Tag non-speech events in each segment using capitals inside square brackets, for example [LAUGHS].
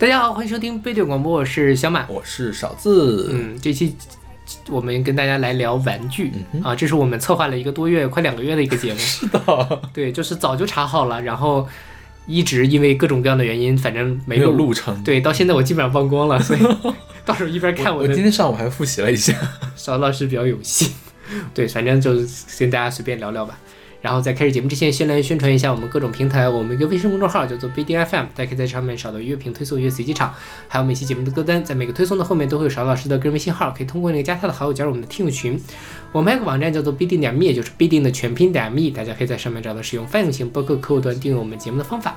大家好，欢迎收听背对广播，我是小马。我是勺子，嗯，这期我们跟大家来聊玩具、啊，这是我们策划了一个多月，快两个月的一个节目。[LAUGHS] 是的，对，就是早就查好了，然后一直因为各种各样的原因，反正没没有录。路程。对，到现在我基本上忘光了，所以 [LAUGHS] 到时候一边看我的今天上午还复习了一下。[LAUGHS] 邵老师比较有心。对，反正就是跟大家随便聊聊吧。然后在开始节目之前，先来宣传一下我们各种平台。我们一个微信公众号叫做 BD FM，大家可以在上面找到音乐评推送、音乐随机场，还有每期节目的歌单。在每个推送的后面都会有邵老师的个人微信号，可以通过那个加他的好友加入我们的听友群。我们还有个网站叫做必定点 me，也就是必定的全拼点 me，大家可以在上面找到使用泛用型播客客户端订阅我们节目的方法。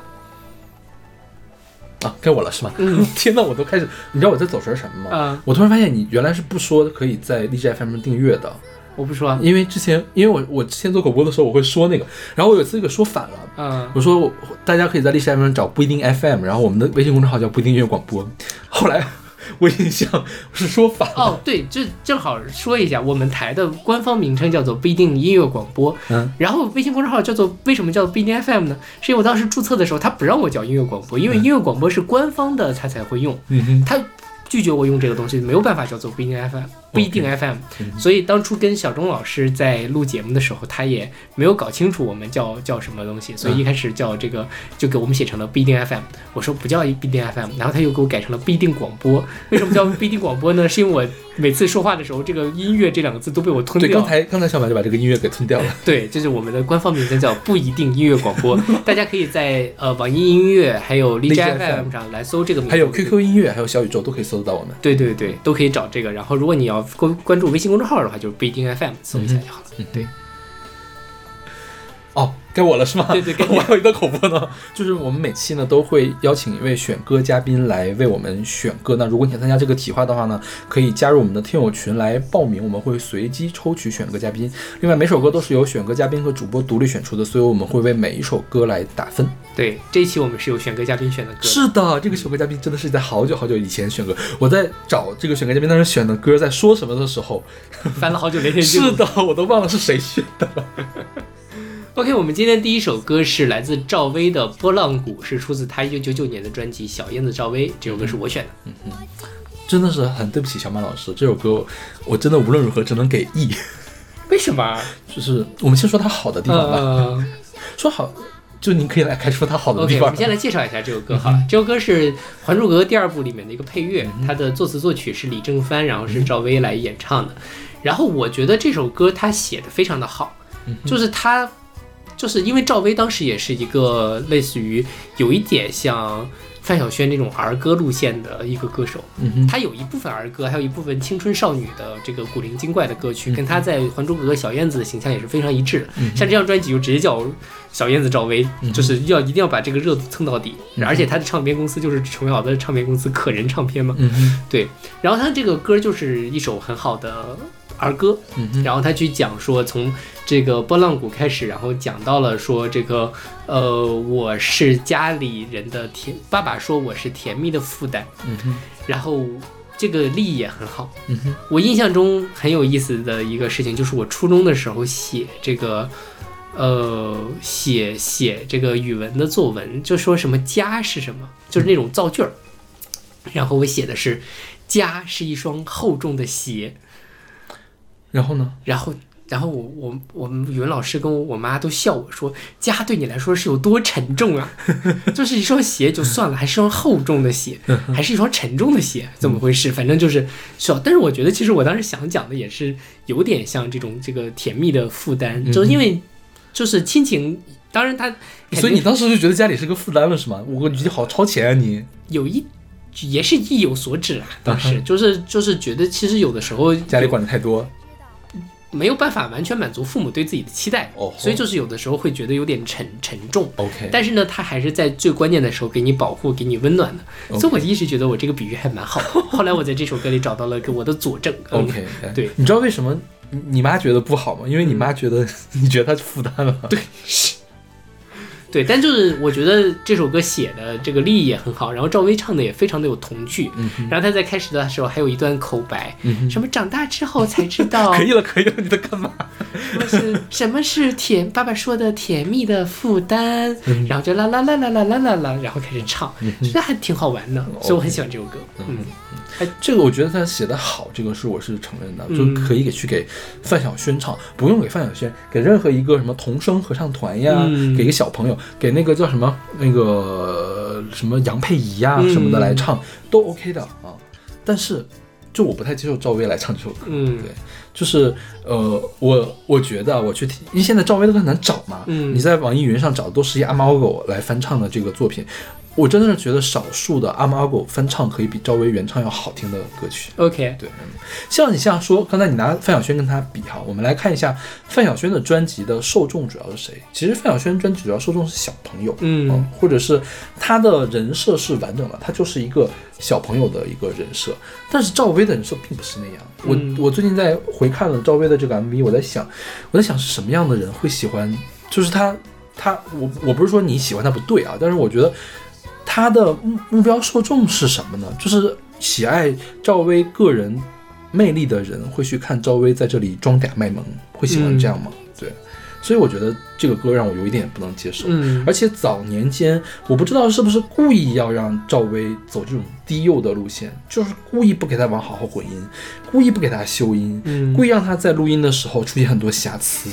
啊，该我了是吗？嗯 [LAUGHS] 天呐，我都开始，你知道我在走神儿什么吗？啊、我突然发现你原来是不说可以在荔枝 FM 上订阅的，我不说。啊，因为之前因为我我之前做口播的时候我会说那个，然后我有一次给说反了。嗯、我说我大家可以在历史 FM 上找不一定 FM，然后我们的微信公众号叫不一定音乐广播。后来 [LAUGHS] 我印象是说反了，哦，对，这正好说一下，我们台的官方名称叫做不一定音乐广播，嗯，然后微信公众号叫做为什么叫不一定 FM 呢？是因为我当时注册的时候，他不让我叫音乐广播，因为音乐广播是官方的，他才会用，嗯哼，他拒绝我用这个东西，没有办法叫做不一定 FM，不一定 FM。嗯所以当初跟小钟老师在录节目的时候，他也没有搞清楚我们叫叫什么东西，所以一开始叫这个就给我们写成了不一定 FM。我说不叫不一定 FM，然后他又给我改成了不一定广播。为什么叫不一定广播呢？是因为我每次说话的时候，这个音乐这两个字都被我吞对，掉刚。才刚才小马就把这个音乐给吞掉了。[LAUGHS] 对，这是我们的官方名称叫不一定音乐广播，大家可以在呃网易音乐还有荔枝 FM 上来搜这个名字，还有 QQ 音乐，还有小宇宙都可以搜得到我们。对对对，都可以找这个。然后如果你要关关注微信公众号的话，就是不一定 FM 搜一下就好了。嗯对哦，该我了是吗？对对该我还有一个口播呢，就是我们每期呢都会邀请一位选歌嘉宾来为我们选歌。那如果你想参加这个企划的话呢，可以加入我们的听友群来报名，我们会随机抽取选歌嘉宾。另外，每首歌都是由选歌嘉宾和主播独立选出的，所以我们会为每一首歌来打分。对，这一期我们是由选歌嘉宾选的歌，是的，这个选歌嘉宾真的是在好久好久以前选歌。我在找这个选歌嘉宾当时选的歌在说什么的时候，翻了好久连天。[LAUGHS] 是的，我都忘了是谁选的了。OK，我们今天第一首歌是来自赵薇的《波浪鼓》，是出自她一九九九年的专辑《小燕子赵薇》，这首歌是我选的。真的是很对不起小马老师，这首歌我真的无论如何只能给 E。为什么？就是我们先说它好的地方吧，呃说好，就您可以来开说它好的地方，OK，我们。先来介绍一下这首歌好了。这首歌是《还珠格格》第二部里面的一个配乐，它的作词作曲是李正帆，然后是赵薇来演唱的。然后我觉得这首歌他写的非常的好，就是他，就是因为赵薇当时也是一个类似于有一点像范晓萱那种儿歌路线的一个歌手，嗯，她有一部分儿歌，还有一部分青春少女的这个古灵精怪的歌曲，跟她在《还珠格格》小燕子的形象也是非常一致的。像这张专辑就直接叫小燕子赵薇，就是要一定要把这个热度蹭到底，而且她的唱片公司就是琼瑶的唱片公司可人唱片嘛，对。然后她这个歌就是一首很好的儿歌，嗯，然后他去讲说，从这个波浪鼓开始，然后讲到了说这个，呃，我是家里人的甜，爸爸说我是甜蜜的负担，然后这个立意也很好。我印象中很有意思的一个事情，就是我初中的时候写这个，呃，写写这个语文的作文，就说什么家是什么，就是那种造句儿，然后我写的是家是一双厚重的鞋。然后呢？然后，然后我我我们语文老师跟我我妈都笑我说，家对你来说是有多沉重啊？[LAUGHS] 就是一双鞋就算了，还是一双厚重的鞋，还是一双沉重的鞋，怎么回事？反正就是笑。但是我觉得，其实我当时想讲的也是有点像这种这个甜蜜的负担，就是因为就是亲情，当然他所以你当时就觉得家里是个负担了是吗？我你好超前啊你！有一。也是意有所指啊，当时就是就是觉得，其实有的时候家里管的太多，没有办法完全满足父母对自己的期待，哦所以就是有的时候会觉得有点沉沉重。OK，但是呢，他还是在最关键的时候给你保护、给你温暖的。所以我一直觉得我这个比喻还蛮好的。[LAUGHS] 后来我在这首歌里找到了跟我的佐证。嗯 OK，哎对，你知道为什么你你妈觉得不好吗？因为你妈觉得、[LAUGHS] 你觉得她负担了。对，对，但就是我觉得这首歌写的这个立意也很好，然后赵薇唱的也非常的有童趣。嗯然后她在开始的时候还有一段口白，嗯什么长大之后才知道 [LAUGHS] 可以了，可以了，你在干嘛？什么是什么是甜？爸爸说的甜蜜的负担，然后就啦啦啦啦啦啦啦啦，然后开始唱，觉得还挺好玩的，所以我很喜欢这首歌。嗯，哎，这个我觉得他写的好，这个是我是承认的，就可以给去给范晓萱唱，不用给范晓萱，给任何一个什么童声合唱团呀，给一个小朋友，给那个叫什么那个什么杨佩仪呀什么的来唱都 OK 的啊。但是，就我不太接受赵薇来唱这首歌。嗯，对，就是呃，我我觉得我去听，因为现在赵薇的歌很难找嘛。嗯，你在网易云上找的都是一阿猫阿狗来翻唱的这个作品。我真的是觉得少数的阿猫阿狗翻唱可以比赵薇原唱要好听的歌曲。OK，对，像你像说，刚才你拿范晓萱跟他比哈，我们来看一下范晓萱的专辑的受众主要是谁？其实范晓萱专辑主要受众是小朋友，嗯，或者是他的人设是完整的，他就是一个小朋友的一个人设。但是赵薇的人设并不是那样。我我最近在回看了赵薇的这个 MV，我在想，我在想是什么样的人会喜欢？就是他他我我不是说你喜欢他不对啊，但是我觉得。他的目目标受众是什么呢？就是喜爱赵薇个人魅力的人会去看赵薇在这里装嗲卖萌，会喜欢这样吗？对，所以我觉得这个歌让我有一点不能接受。嗯，而且早年间我不知道是不是故意要让赵薇走这种低幼的路线，就是故意不给她往好好混音，故意不给她修音，故意让她在录音的时候出现很多瑕疵。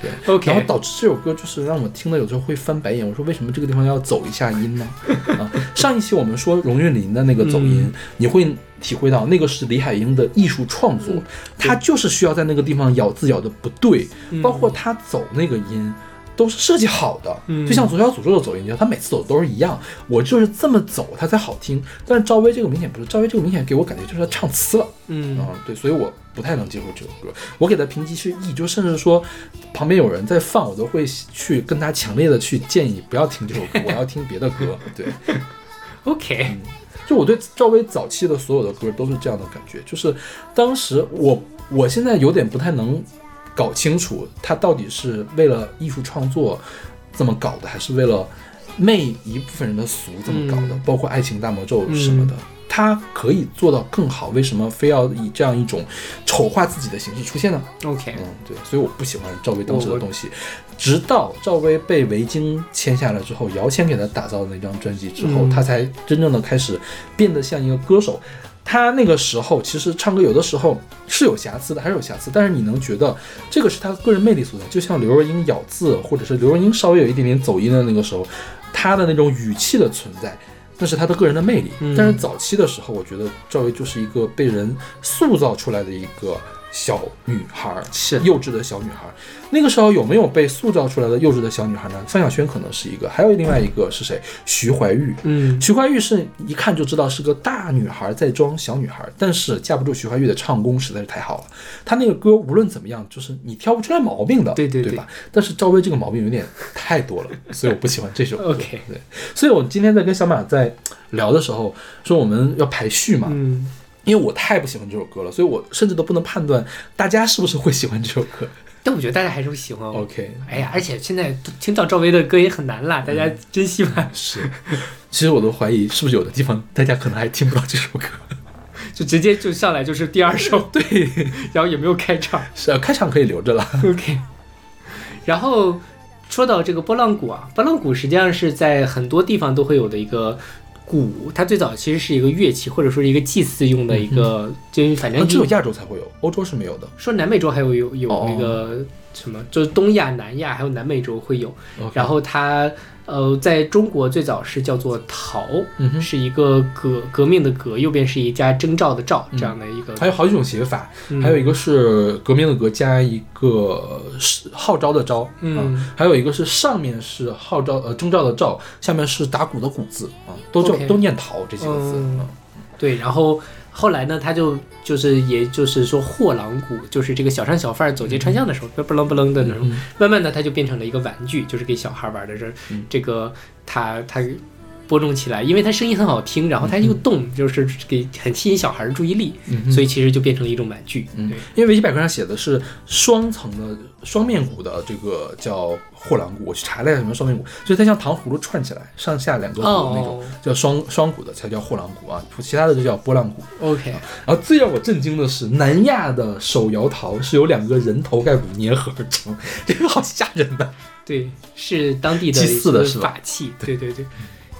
对，OK，然后导致这首歌就是让我听的有时候会翻白眼。我说为什么这个地方要走一下音呢？[LAUGHS] 啊，上一期我们说荣韵林的那个走音，你会体会到那个是李海英的艺术创作，他就是需要在那个地方咬字咬的不对，包括他走那个音。都是设计好的，就像左小诅咒的走音一样，他每次走的都是一样，我就是这么走，它才好听。但是赵薇这个明显不是，赵薇这个明显给我感觉就是唱呲了，嗯啊，对，所以我不太能接受这首歌。我给他评级是 E，就甚至说旁边有人在放，我都会去跟他强烈的去建议不要听这首歌，我要听别的歌。[LAUGHS] 对，OK，就我对赵薇早期的所有的歌都是这样的感觉，就是当时我我现在有点不太能。搞清楚他到底是为了艺术创作这么搞的，还是为了媚一部分人的俗这么搞的？包括《爱情大魔咒》什么的，他可以做到更好，为什么非要以这样一种丑化自己的形式出现呢？OK，嗯，对，所以我不喜欢赵薇当时的东西。直到赵薇被维京签下了之后，姚谦给她打造的那张专辑之后，她才真正的开始变得像一个歌手。她那个时候其实唱歌有的时候是有瑕疵的，还是有瑕疵，但是你能觉得这个是她个人魅力所在。就像刘若英咬字，或者是刘若英稍微有一点点走音的那个时候，她的那种语气的存在，那是他的个人的魅力。但是早期的时候，我觉得赵薇就是一个被人塑造出来的一个小女孩，是幼稚的小女孩。那个时候有没有被塑造出来的幼稚的小女孩呢？范晓萱可能是一个，还有另外一个是谁？徐怀钰。嗯，徐怀钰是一看就知道是个大女孩在装小女孩，但是架不住徐怀钰的唱功实在是太好了。她那个歌无论怎么样，就是你挑不出来毛病的，对对对吧？但是赵薇这个毛病有点太多了，[LAUGHS] 所以我不喜欢这首歌。OK，对，所以我今天在跟小马在聊的时候说我们要排序嘛，嗯，因为我太不喜欢这首歌了，所以我甚至都不能判断大家是不是会喜欢这首歌。[LAUGHS] 但我觉得大家还是会喜欢。OK，哎呀，而且现在听到赵薇的歌也很难啦，大家珍惜吧。[LAUGHS] 是，其实我都怀疑是不是有的地方大家可能还听不到这首歌，[LAUGHS] 就直接就上来就是第二首，对，然后也没有开场。是啊，开场可以留着了。OK，然后说到这个拨浪鼓啊，拨浪鼓实际上是在很多地方都会有的一个。鼓，它最早其实是一个乐器，或者说是一个祭祀用的一个，就反正只有亚洲才会有，欧洲是没有的。说南美洲还有有有那个什么，就是东亚、南亚还有南美洲会有。然后它呃，在中国最早是叫做陶，是一个革革命的革，右边是一家征兆的兆这样的一个。还有好几种写法，还有一个是革命的革加一个是号召的召，嗯，还有一个是上面是号召呃征兆的兆，下面是打鼓的鼓字啊，都叫都念陶这几个字啊。对，然后。后来呢，他就就是，也就是说，货郎鼓就是这个小商小贩走街串巷的时候，不楞不楞的那种。慢慢的，他就变成了一个玩具，就是给小孩玩的。这这个，他他播种起来，因为它声音很好听，然后它又动，就是给很吸引小孩儿注意力，所以其实就变成了一种玩具。嗯，因为维基百科上写的是双层的双面鼓的这个叫货郎鼓，我去查了一下什么双面鼓，就是它像糖葫芦串起来，上下两个鼓的那种，哦叫双双鼓的才叫货郎鼓啊，其他的就叫波浪鼓。OK，然后最让我震惊的是，南亚的手摇陶是由两个人头盖骨粘合而成，[LAUGHS] 这个好吓人呐、对，是当地的祭祀的是吧？法器，对对对，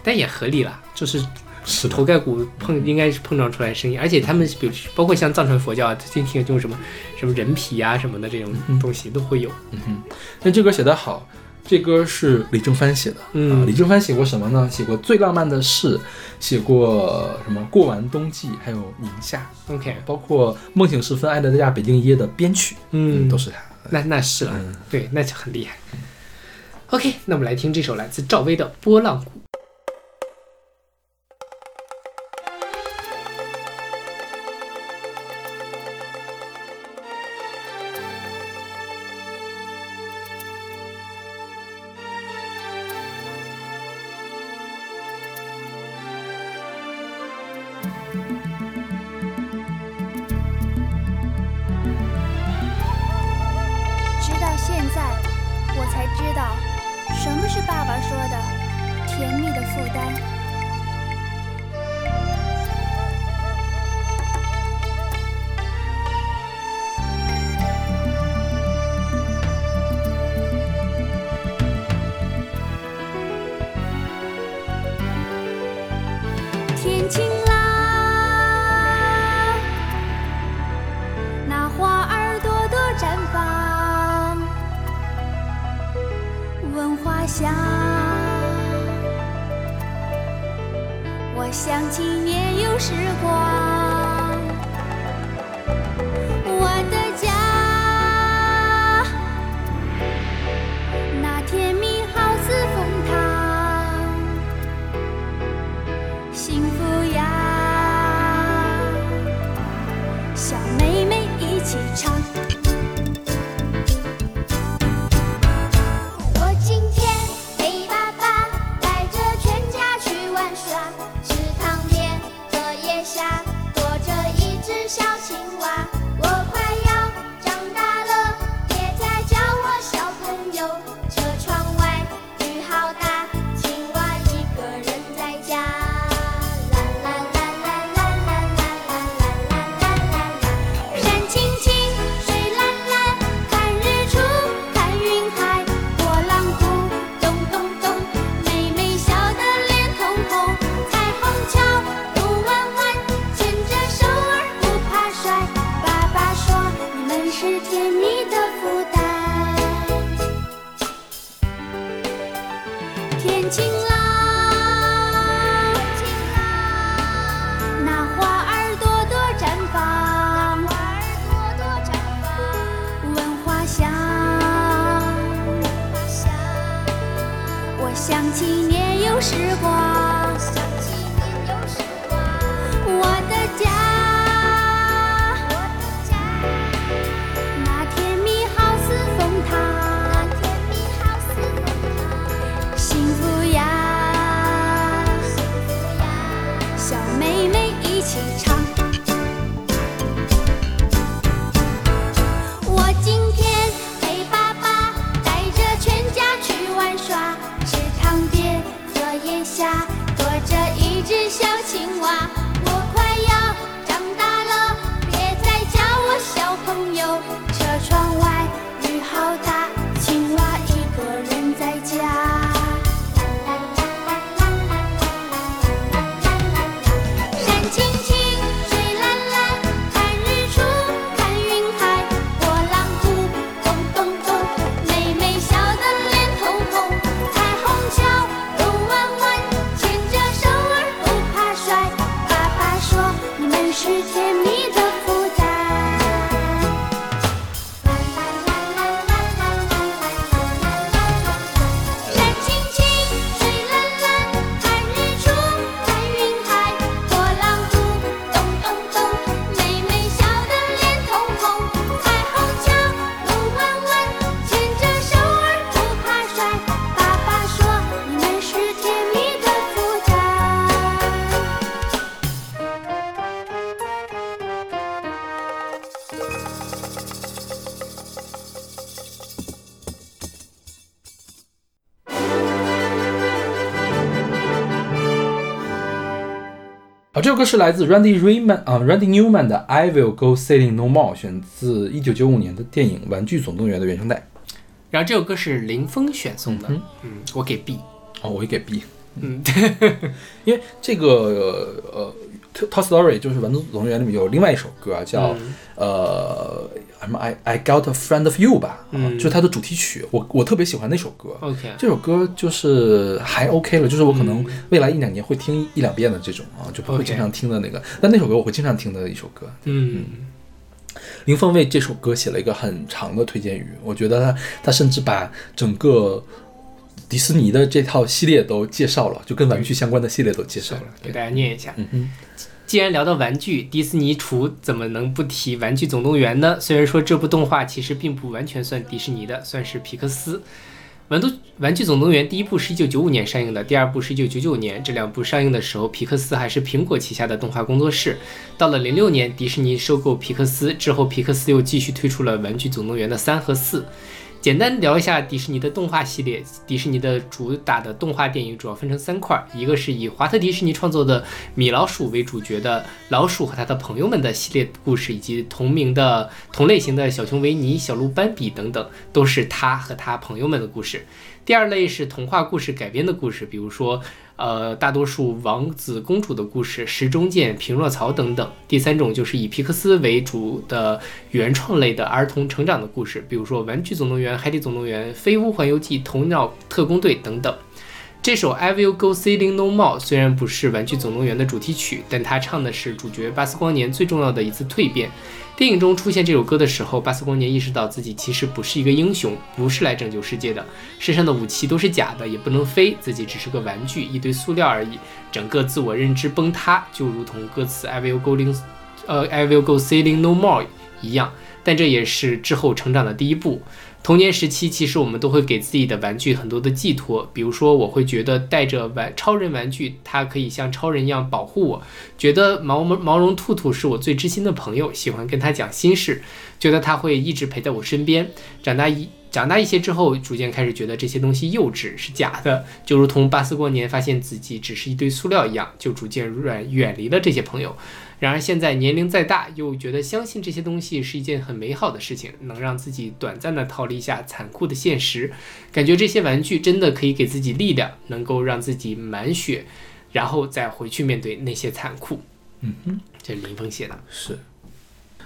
但也合理啦，就是是头盖骨碰应该是碰撞出来声音，而且他们比如包括像藏传佛教啊，听听用什么什么人皮啊什么的这种东西都会有。嗯哼那这歌写得好，这歌是李正帆写的。嗯啊，李正帆写过什么呢？写过《最浪漫的事》，写过什么《过完冬季》，还有《宁夏》，OK，包括《梦醒时分》《爱的代价》《北京一夜》的编曲，嗯都是他。那那是了，嗯对，那就很厉害。OK，那我们来听这首来自赵薇的《波浪鼓》。情歌是来自 Randy Rayman 啊，Randy Newman 的《I Will Go Sailing No More》，选自一九九五年的电影《玩具总动员》的原声带。然后这首歌是林峰选送的，嗯嗯，我给 B，哦，我也给 B，嗯，[LAUGHS] 因为这个呃《Toy Story》就是《玩具总动员》里面有另外一首歌啊，叫、嗯。呃什么 I I Got a Friend of You 吧，啊，嗯就是它的主题曲，我我特别喜欢那首歌。OK，这首歌就是还 OK 了，就是我可能未来一两年会听一两遍的这种啊，就不会经常听的那个。但那首歌我会经常听的一首歌。嗯林峰为这首歌写了一个很长的推荐语，我觉得他他甚至把整个迪士尼的这套系列都介绍了，就跟玩具相关的系列都介绍了。给大家念一下。嗯哼，既然聊到玩具，迪士尼厨怎么能不提《玩具总动员》呢？虽然说这部动画其实并不完全算迪士尼的，算是皮克斯。玩都玩具总动员第一部是一九九五年上映的，第二部是一九九九年。这两部上映的时候，皮克斯还是苹果旗下的动画工作室。到了零六年，迪士尼收购皮克斯之后，皮克斯又继续推出了《玩具总动员》的三和四。简单聊一下迪士尼的动画系列。迪士尼的主打的动画电影主要分成三块儿，一个是以华特迪士尼创作的米老鼠为主角的《老鼠和他的朋友们》的系列故事，以及同名的同类型的小熊维尼、小鹿斑比等等，都是他和他朋友们的故事。第二类是童话故事改编的故事，比如说，呃，大多数王子公主的故事、石中剑、匹诺曹等等。第三种就是以皮克斯为主的原创类的儿童成长的故事，比如说《玩具总动员》《海底总动员》《飞屋环游记》《头脑特工队》等等。这首《I Will Go Sailing No More》虽然不是《玩具总动员》的主题曲，但它唱的是主角巴斯光年最重要的一次蜕变。电影中出现这首歌的时候，巴斯光年意识到自己其实不是一个英雄，不是来拯救世界的，身上的武器都是假的，也不能飞，自己只是个玩具，一堆塑料而已。整个自我认知崩塌，就如同歌词 “I will go ling，呃 I will go sailing no more” 一样。但这也是之后成长的第一步。童年时期，其实我们都会给自己的玩具很多的寄托，比如说，我会觉得带着玩超人玩具，它可以像超人一样保护我；觉得毛毛毛绒兔兔是我最知心的朋友，喜欢跟他讲心事；觉得他会一直陪在我身边。长大一长大一些之后，逐渐开始觉得这些东西幼稚，是假的，就如同巴斯光年发现自己只是一堆塑料一样，就逐渐远远离了这些朋友。然而现在年龄再大，又觉得相信这些东西是一件很美好的事情，能让自己短暂的逃离一下残酷的现实。感觉这些玩具真的可以给自己力量，能够让自己满血，然后再回去面对那些残酷。嗯哼，这是林峰写的，是。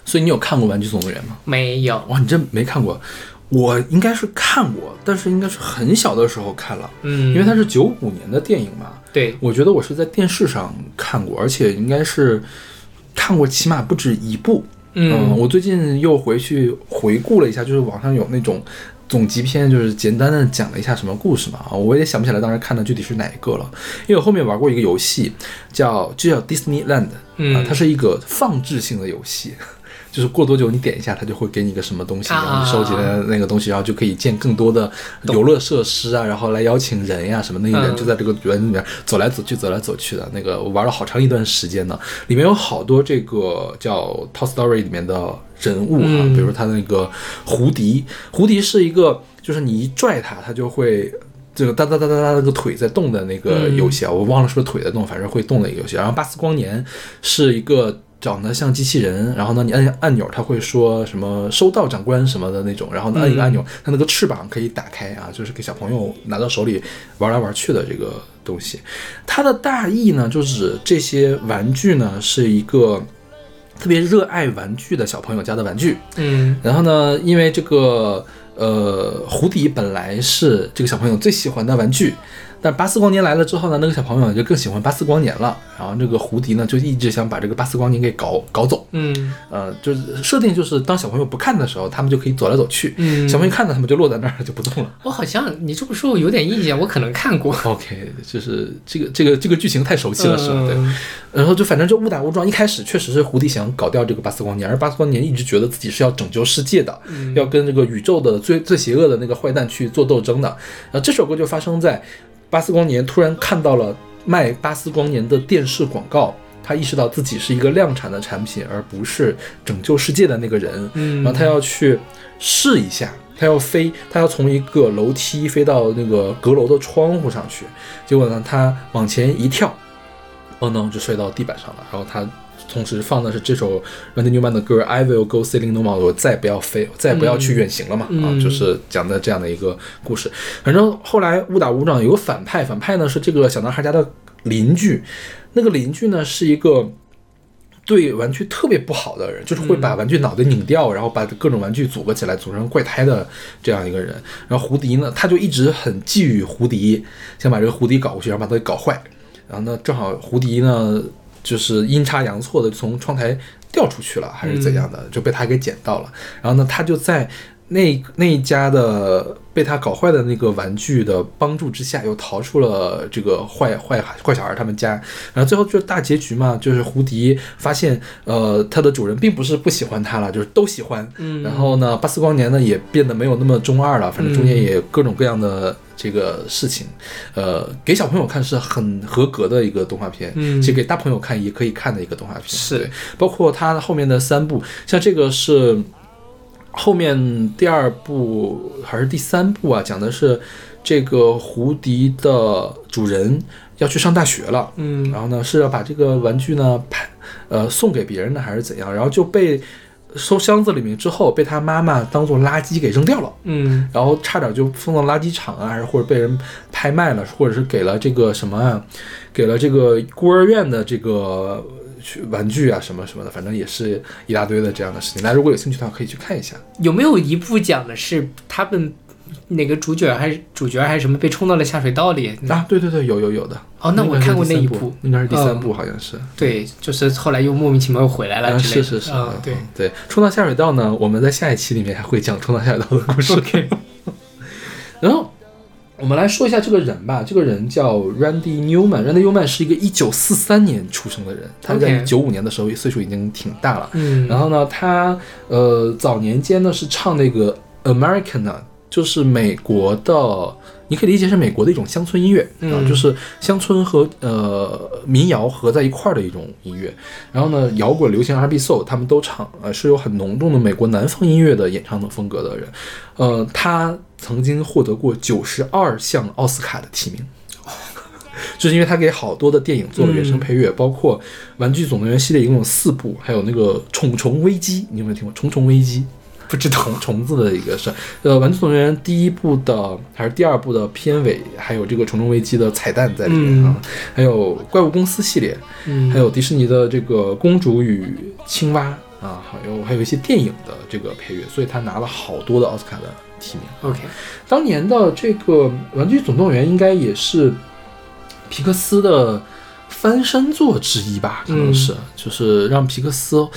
所以你有看过《玩具总动员》吗？没有。哇，你真没看过。我应该是看过，但是应该是很小的时候看了，嗯，因为它是九五年的电影嘛。对，我觉得我是在电视上看过，而且应该是看过起码不止一部。嗯我最近又回去回顾了一下，就是网上有那种总集篇，就是简单的讲了一下什么故事嘛。啊，我也想不起来当时看的具体是哪一个了，因为我后面玩过一个游戏，叫就叫 Disneyland，嗯啊，它是一个放置性的游戏。就是过多久你点一下，它就会给你一个什么东西，啊然后你收集的那个东西，然后就可以建更多的游乐设施啊，然后来邀请人呀、什么，那个人嗯就在这个园里面走来走去，走来走去的。那个我玩了好长一段时间呢，里面有好多这个叫《Toy Story》里面的人物啊，嗯比如他那个胡迪，胡迪是一个，就是你一拽他，他就会。这个哒哒哒哒哒那个腿在动的那个游戏啊，我忘了是不是腿在动，反正会动的一个游戏。然后巴斯光年是一个长得像机器人，然后呢你按按钮，它会说什么收到长官什么的那种，然后呢按一个按钮，它那个翅膀可以打开啊，就是给小朋友拿到手里玩来玩去的这个东西。它的大意呢，就是这些玩具呢是一个特别热爱玩具的小朋友家的玩具，嗯。然后呢，因为这个呃，胡迪本来是这个小朋友最喜欢的玩具，但巴斯光年来了之后呢，那个小朋友就更喜欢巴斯光年了。然后这个胡迪呢，就一直想把这个巴斯光年给搞搞走。嗯呃，就是设定就是当小朋友不看的时候，他们就可以走来走去；嗯，小朋友看到他们就落在那儿就不动了。我好像你这么说，我有点印象，我可能看过。OK，就是这个这个这个剧情太熟悉了，是吧？对。嗯然后就反正就误打误撞，一开始确实是胡迪想搞掉这个巴斯光年，而巴斯光年一直觉得自己是要拯救世界的，嗯要跟这个宇宙的最最邪恶的那个坏蛋去做斗争的。然后这首歌就发生在巴斯光年突然看到了卖巴斯光年的电视广告，他意识到自己是一个量产的产品，而不是拯救世界的那个人。嗯，然后他要去试一下，他要飞，他要从一个楼梯飞到那个阁楼的窗户上去。结果呢，他往前一跳，哦 no 就摔到地板上了，然后他同时放的是这首 Randy Newman 的歌 I Will Go Sailing No More，我再不要飞，我再也不要去远行了嘛、嗯啊，就是讲的这样的一个故事。反正后来误打误撞有个反派，反派呢是这个小男孩家的邻居，那个邻居呢是一个。对玩具特别不好的人，就是会把玩具脑袋拧掉，然后把各种玩具组合起来组成怪胎的这样一个人。然后胡迪呢，他就一直很觊觎胡迪，想把这个胡迪搞过去，然后把他给搞坏。然后呢，正好胡迪呢，就是阴差阳错的从窗台掉出去了，还是怎样的，就被他给捡到了。然后呢，他就在那那一家的被他搞坏的那个玩具的帮助之下，又逃出了这个坏坏坏小孩他们家。然后最后就是大结局嘛，就是胡迪发现，呃，他的主人并不是不喜欢他了，就是都喜欢。嗯然后呢，巴斯光年呢也变得没有那么中二了，反正中间也各种各样的这个事情，呃，给小朋友看是很合格的一个动画片，嗯。其实给大朋友看也可以看的一个动画片。是。对，包括它后面的三部，像这个是后面第二部还是第三部啊，讲的是这个胡迪的主人要去上大学了，嗯。然后呢是要把这个玩具呢拍呃送给别人呢还是怎样，然后就被收箱子里面之后被他妈妈当做垃圾给扔掉了。嗯然后差点就送到垃圾场啊，还是或者被人拍卖了，或者是给了这个什么啊，给了这个孤儿院的这个去玩具啊什么什么的，反正也是一大堆的这样的事情。大家如果有兴趣的话，可以去看一下。有没有一部讲的是他们哪个主角还是主角还是什么被冲到了下水道里？啊，对对对，有有有的。哦，那我看过那一部部，，应该是第三嗯部，好像是。对，就是后来又莫名其妙又回来了啊，之类的。是是是，对。对，冲到下水道呢，我们在下一期里面还会讲冲到下水道的故事。OK，[LAUGHS] 然后我们来说一下这个人吧，这个人叫 Randy Newman。Randy Newman 是一个一九四三年出生的人，他在九五年的时候岁数已经挺大了。嗯，然后呢，他呃早年间呢是唱那个 American 啊，就是美国的，你可以理解是美国的一种乡村音乐啊，嗯就是乡村和呃民谣合在一块儿的一种音乐。然后呢，摇滚、流行、R&B、Soul 他们都唱，呃，是有很浓重的美国南方音乐的演唱的风格的人。呃，他曾经获得过九十二项奥斯卡的提名。[LAUGHS] 就是因为他给好多的电影做了原声配乐，包括《玩具总动员》系列一共有四部，还有那个《虫虫危机》，你有没有听过《虫虫危机》？不知道。虫虫子的一个是，呃，《玩具总动员》第一部的还是第二部的片尾，还有这个《虫虫危机》的彩蛋在里面啊，还有怪物公司系列，嗯，还有迪士尼的这个《公主与青蛙》啊，还有还有一些电影的这个配乐，所以他拿了好多的奥斯卡的提名。OK，当年的这个《玩具总动员》应该也是皮克斯的翻身作之一吧，可能是，就是让皮克斯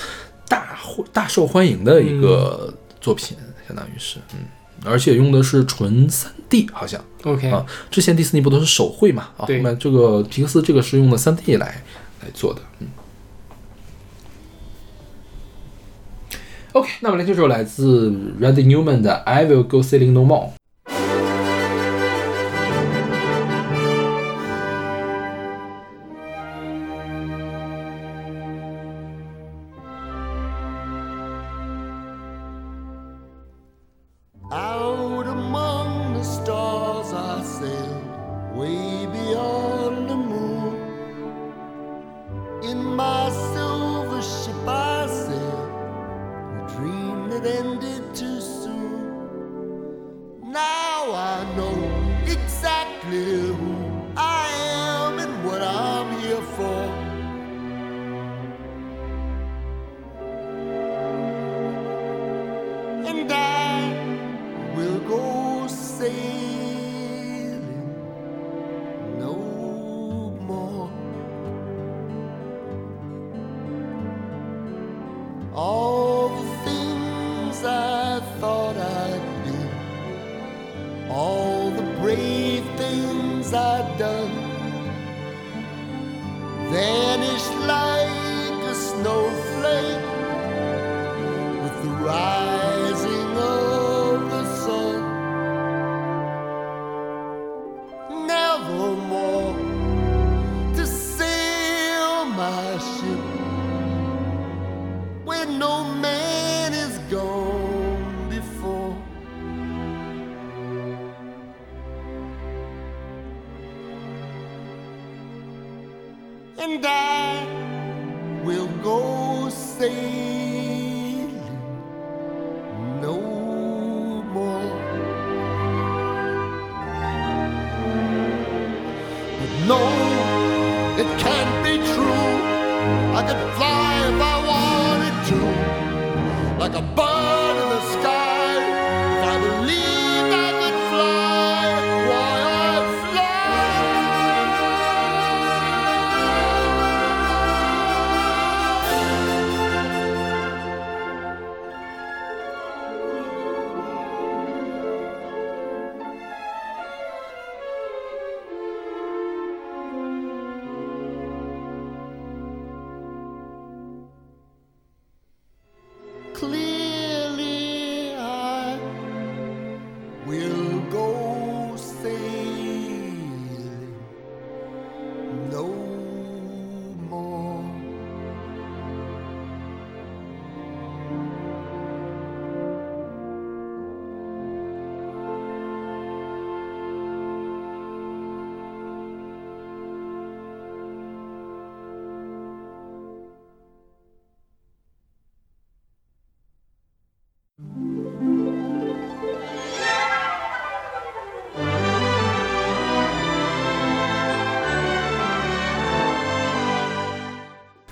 大大受欢迎的一个作品，相当于是，嗯，而且用的是纯三 D，好像 OK，啊，之前迪士尼不都是手绘嘛，啊，后对面这个皮克斯这个是用的三 D 来来做的，嗯。OK，那么来这首来自 Randy Newman 的《I Will Go Sailing No More》。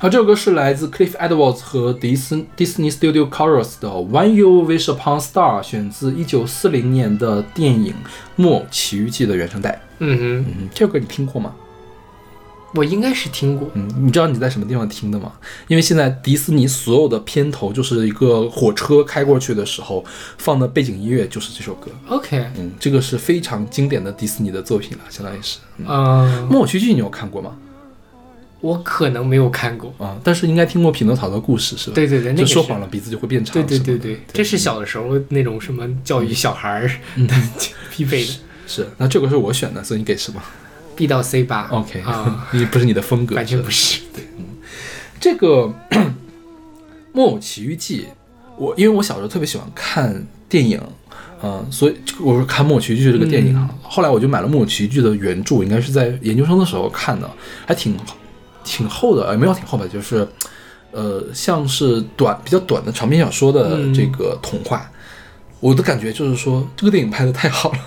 好，这首歌是来自 Cliff Edwards 和迪斯 Disney Studio Chorus 的《When You Wish Upon a Star》，选自1940年的电影《木偶奇遇记》的原声带。嗯哼，嗯，这首歌你听过吗？我应该是听过。嗯，你知道你在什么地方听的吗？因为现在迪士尼所有的片头就是一个火车开过去的时候放的背景音乐就是这首歌。OK，嗯，这个是非常经典的迪士尼的作品了，相当于是。嗯嗯，木偶奇遇记你有看过吗？我可能没有看过。啊，但是应该听过匹诺曹的故事是吧？对对对，那就说谎了鼻子就会变长。对对对对，这是小的时候那种什么教育小孩儿 [LAUGHS] 的必备的是。那这个是我选的，所以你给什么 B 到 C 吧。？OK，啊，[LAUGHS] 你不是你的风格，完全是不是。这个《木偶奇遇记》，我因为我小时候特别喜欢看电影，嗯、所以这个我是看《木偶奇遇记》这个电影啊。后来我就买了《木偶奇遇记》的原著，应该是在研究生的时候看的，还挺挺厚的，呃，没有挺厚吧，就是呃，像是短比较短的长篇小说的嗯这个童话。我的感觉就是说，这个电影拍的太好了。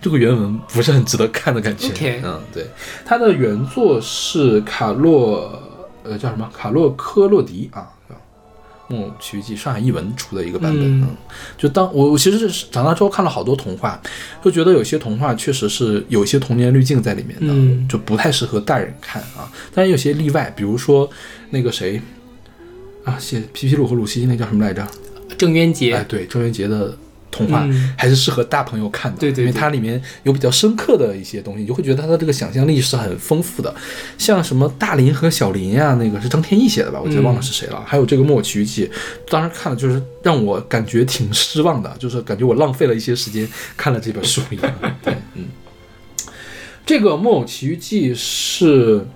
这个原文不是很值得看的感觉。嗯，对，它的原作是卡洛，呃，叫什么？卡洛科洛迪啊，叫《木偶奇遇记》上海译文出的一个版本。嗯嗯，就当我我其实是长大之后看了好多童话，就觉得有些童话确实是有一些童年滤镜在里面的，嗯就不太适合大人看啊。但是有些例外，比如说那个谁啊，写皮皮鲁和鲁西那叫什么来着？郑渊洁，哎，对，郑渊洁的童话、嗯还是适合大朋友看的，对对对因为它里面有比较深刻的一些东西，你就会觉得它的这个想象力是很丰富的。像什么大林和小林呀、那个是张天翼写的吧？我记得忘了是谁了。还有这个《木偶奇遇记》，当时看了就是让我感觉挺失望的，就是感觉我浪费了一些时间看了这本书一样。[LAUGHS] 对，嗯，这个《木偶奇遇记》是。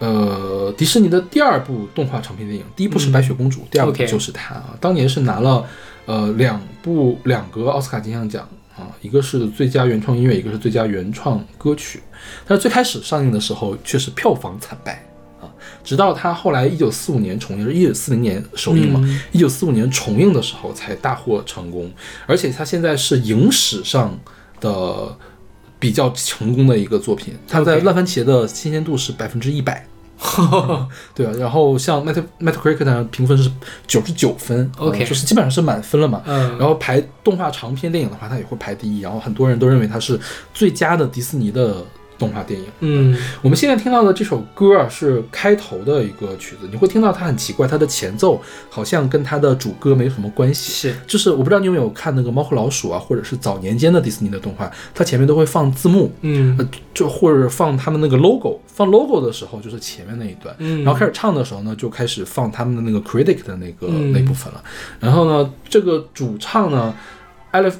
呃，迪士尼的第二部动画长篇电影，第一部是《白雪公主》，第二部就是它啊。当年是拿了呃两部两个奥斯卡金像奖啊，一个是最佳原创音乐，一个是最佳原创歌曲。但是最开始上映的时候确实票房惨败啊，直到它后来一九四五年重映，是一九四零年首映嘛嗯，一九四五年重映的时候才大获成功，而且它现在是影史上的。比较成功的一个作品，它在烂番茄的新鲜度是百分之一百，[LAUGHS] 对啊，然后像 Meta Metacritic 呢评分是九十九分 OK 嗯就是基本上是满分了嘛。嗯，然后排动画长篇电影的话，它也会排第一。然后很多人都认为它是最佳的迪士尼的动画电影。嗯我们现在听到的这首歌啊，是开头的一个曲子，你会听到它很奇怪，它的前奏好像跟它的主歌没什么关系。是就是我不知道你有没有看那个猫和老鼠啊，或者是早年间的迪士尼的动画，它前面都会放字幕，嗯呃，就或者放他们那个 logo，放 logo 的时候就是前面那一段，嗯，然后开始唱的时候呢，就开始放他们的那个 critic 的那个、嗯那部分了。然后呢，这个主唱呢，Cliff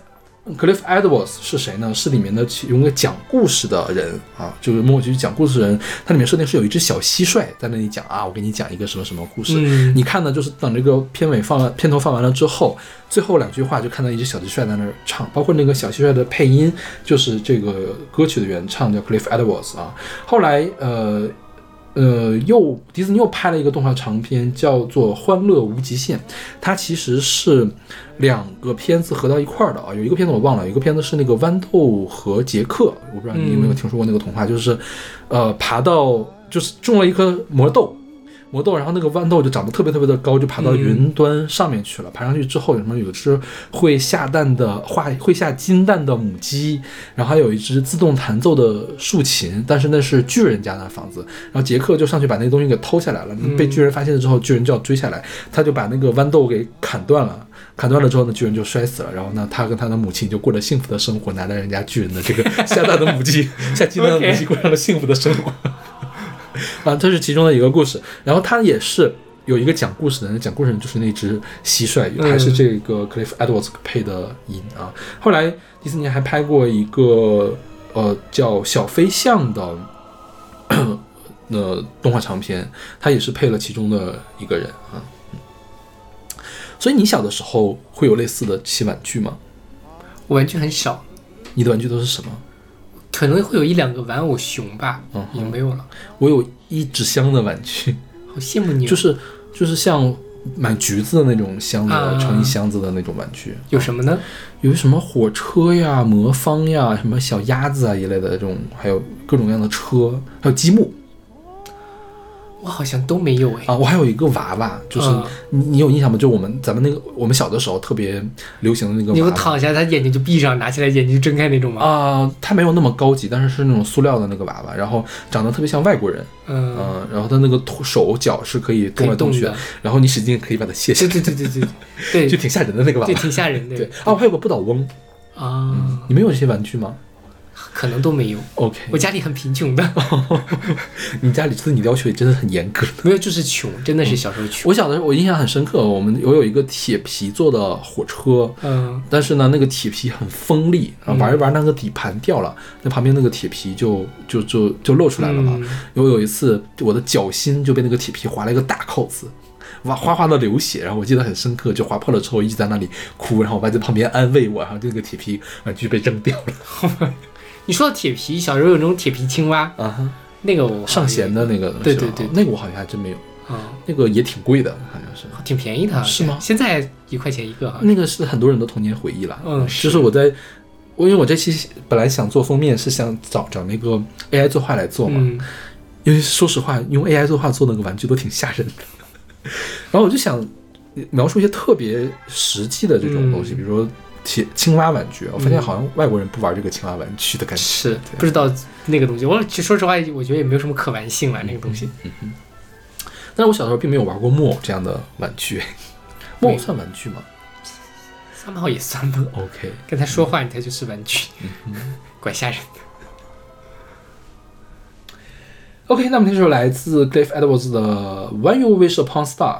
Cliff Edwards 是谁呢？是里面的其中一个讲故事的人啊，就是木偶奇遇讲故事的人。它里面设定是有一只小蟋蟀在那里讲啊，我给你讲一个什么什么故事。嗯你看呢，就是等这个片尾放了，片头放完了之后，最后两句话就看到一只小蟋蟀在那儿唱，包括那个小蟋蟀的配音就是这个歌曲的原唱叫 Cliff Edwards 啊。后来呃，呃，又迪士尼又拍了一个动画长片，叫做《欢乐无极限》。它其实是两个片子合到一块儿的啊。有一个片子我忘了，有一个片子是那个豌豆和杰克，我不知道你有没有听说过那个童话，就是呃爬到就是种了一颗魔豆。魔豆，然后那个豌豆就长得特别特别的高，就爬到云端上面去了。爬上去之后，有什么？有只会下蛋的化会下金蛋的母鸡，然后还有一只自动弹奏的竖琴，但是那是巨人家的房子。然后杰克就上去把那东西给偷下来了，被巨人发现了之后，巨人就要追下来，他就把那个豌豆给砍断了。砍断了之后呢，巨人就摔死了。然后呢，他跟他的母亲就过着幸福的生活，拿着人家巨人的这个 [LAUGHS] 下蛋的母鸡、下金蛋的母鸡，[LAUGHS] 过上了幸福的生活。啊，这是其中的一个故事。然后他也是有一个讲故事的，人，讲故事人就是那只蟋蟀，还是这个 Cliff Edwards 配的音啊。后来迪士尼还拍过一个呃叫《小飞象》的呃动画长片，他也是配了其中的一个人啊。所以你小的时候会有类似的这些玩具吗？我玩具很小，你的玩具都是什么？可能会有一两个玩偶熊吧，嗯也没有了。我有一纸箱的玩具，好羡慕你哦，就是就是像买橘子的那种箱子，啊盛一箱子的那种玩具。有什么呢？有什么火车呀、魔方呀、什么小鸭子啊一类的这种，还有各种各样的车，还有积木我好像都没有哎。啊。我还有一个娃娃，就是嗯你你有印象吗？就我们咱们那个我们小的时候特别流行的那个你会躺下，他眼睛就闭上，拿起来眼睛就睁开那种吗？啊，它没有那么高级，但是是那种塑料的那个娃娃，然后长得特别像外国人，嗯，嗯，然后他那个头手脚是可以动来动去动的，然后你使劲可以把它卸下来，对对对对对对，[LAUGHS] 就挺吓人的那个娃娃对娃。挺吓人的。对啊，我还有个不倒翁，啊，你们有这些玩具吗可能都没有。？OK，我家里很贫穷的，[LAUGHS] 你家里对你要求也真的很严格。没有就是穷，真的是小时候穷。我小的时候我印象很深刻，我们我有一个铁皮做的火车，嗯，但是呢，那个铁皮很锋利，然后玩一玩，那个底盘掉了，那旁边那个铁皮就就就就露出来了嘛。嗯有有一次，我的脚心就被那个铁皮划了一个大口子，哇哗哗的流血，然后我记得很深刻，就划破了之后一直在那里哭，然后我爸在旁边安慰我，然后这个铁皮玩具被扔掉了 [LAUGHS] 你说到铁皮，小时候有那种铁皮青蛙，啊哈。那个我上弦的那个，对对对那个我好像还真没有，啊，那个也挺贵的，好像是。挺便宜的啊，是吗现在一块钱一个。那个是很多人的童年回忆了。嗯就是是我在，我因为我这期本来想做封面，是想找找那个 AI 作画来做嘛。嗯，因为说实话，用 AI 作画做那个玩具都挺吓人的。[LAUGHS] 然后我就想描述一些特别实际的这种东西，嗯比如说铁青蛙玩具。我发现好像外国人不玩这个青蛙玩具的感觉。是不知道那个东西。我其实说实话，我觉得也没有什么可玩性了，那个东西。但是我小时候并没有玩过木偶这样的玩具。[LAUGHS] 木偶算玩具吗三毛也算吧，？OK，跟他说话，你才就是玩具，嗯 [LAUGHS] 怪吓人的。OK，那么这首来自 Dave Edwards 的《When You Wish Upon Star》。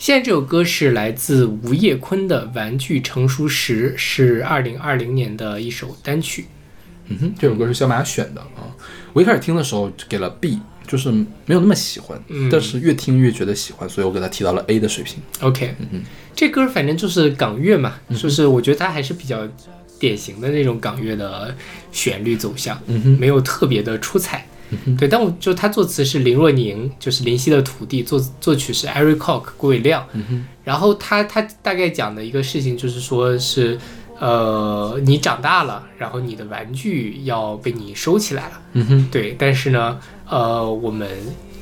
现在这首歌是来自吴业坤的《玩具成熟时》，是二零二零年的一首单曲。嗯哼，这首歌是小马选的啊。我一开始听的时候给了 B，就是没有那么喜欢，嗯但是越听越觉得喜欢，所以我给他提到了 A 的水平。OK，、嗯哼这歌反正就是港乐嘛，就是我觉得它还是比较典型的那种港乐的旋律走向，嗯哼，没有特别的出彩。对，但我就他作词是林若宁，就是林夕的徒弟，作作曲是 Eric Cock 郭伟亮。嗯，然后他他大概讲的一个事情就是说是，呃，你长大了，然后你的玩具要被你收起来了。嗯哼，对，但是呢，呃，我们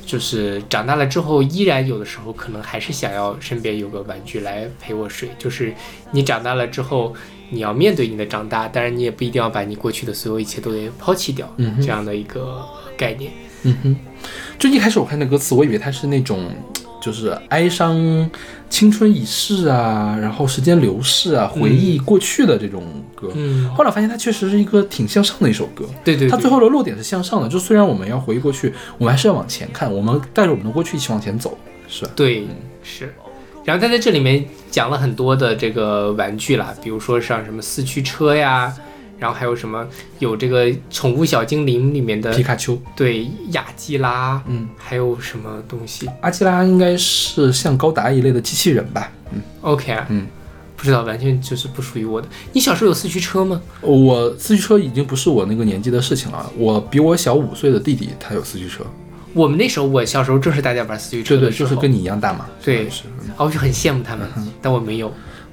就是长大了之后，依然有的时候可能还是想要身边有个玩具来陪我睡。就是你长大了之后，你要面对你的长大，当然你也不一定要把你过去的所有一切都给抛弃掉，嗯这样的一个概念。嗯哼，就一开始我看那歌词，我以为它是那种就是哀伤青春已逝啊，然后时间流逝啊，回忆过去的这种歌。嗯，后来发现它确实是一个挺向上的一首歌。对对对，它最后的落点是向上的，就虽然我们要回忆过去，我们还是要往前看，我们带着我们的过去一起往前走，是吧？对，是。然后他在这里面讲了很多的这个玩具啦，比如说像什么四驱车呀，然后还有什么有这个宠物小精灵里面的皮卡丘，对雅基拉，嗯，还有什么东西阿基拉应该是像高达一类的机器人吧？嗯，？OK 啊，嗯，不知道，完全就是不属于我的。你小时候有四驱车吗？我四驱车已经不是我那个年纪的事情了，我比我小五岁的弟弟他有四驱车，我们那时候，我小时候正是大家玩四驱车对对，就是跟你一样大嘛，对是。嗯啊，我就很羡慕他们，但我没有。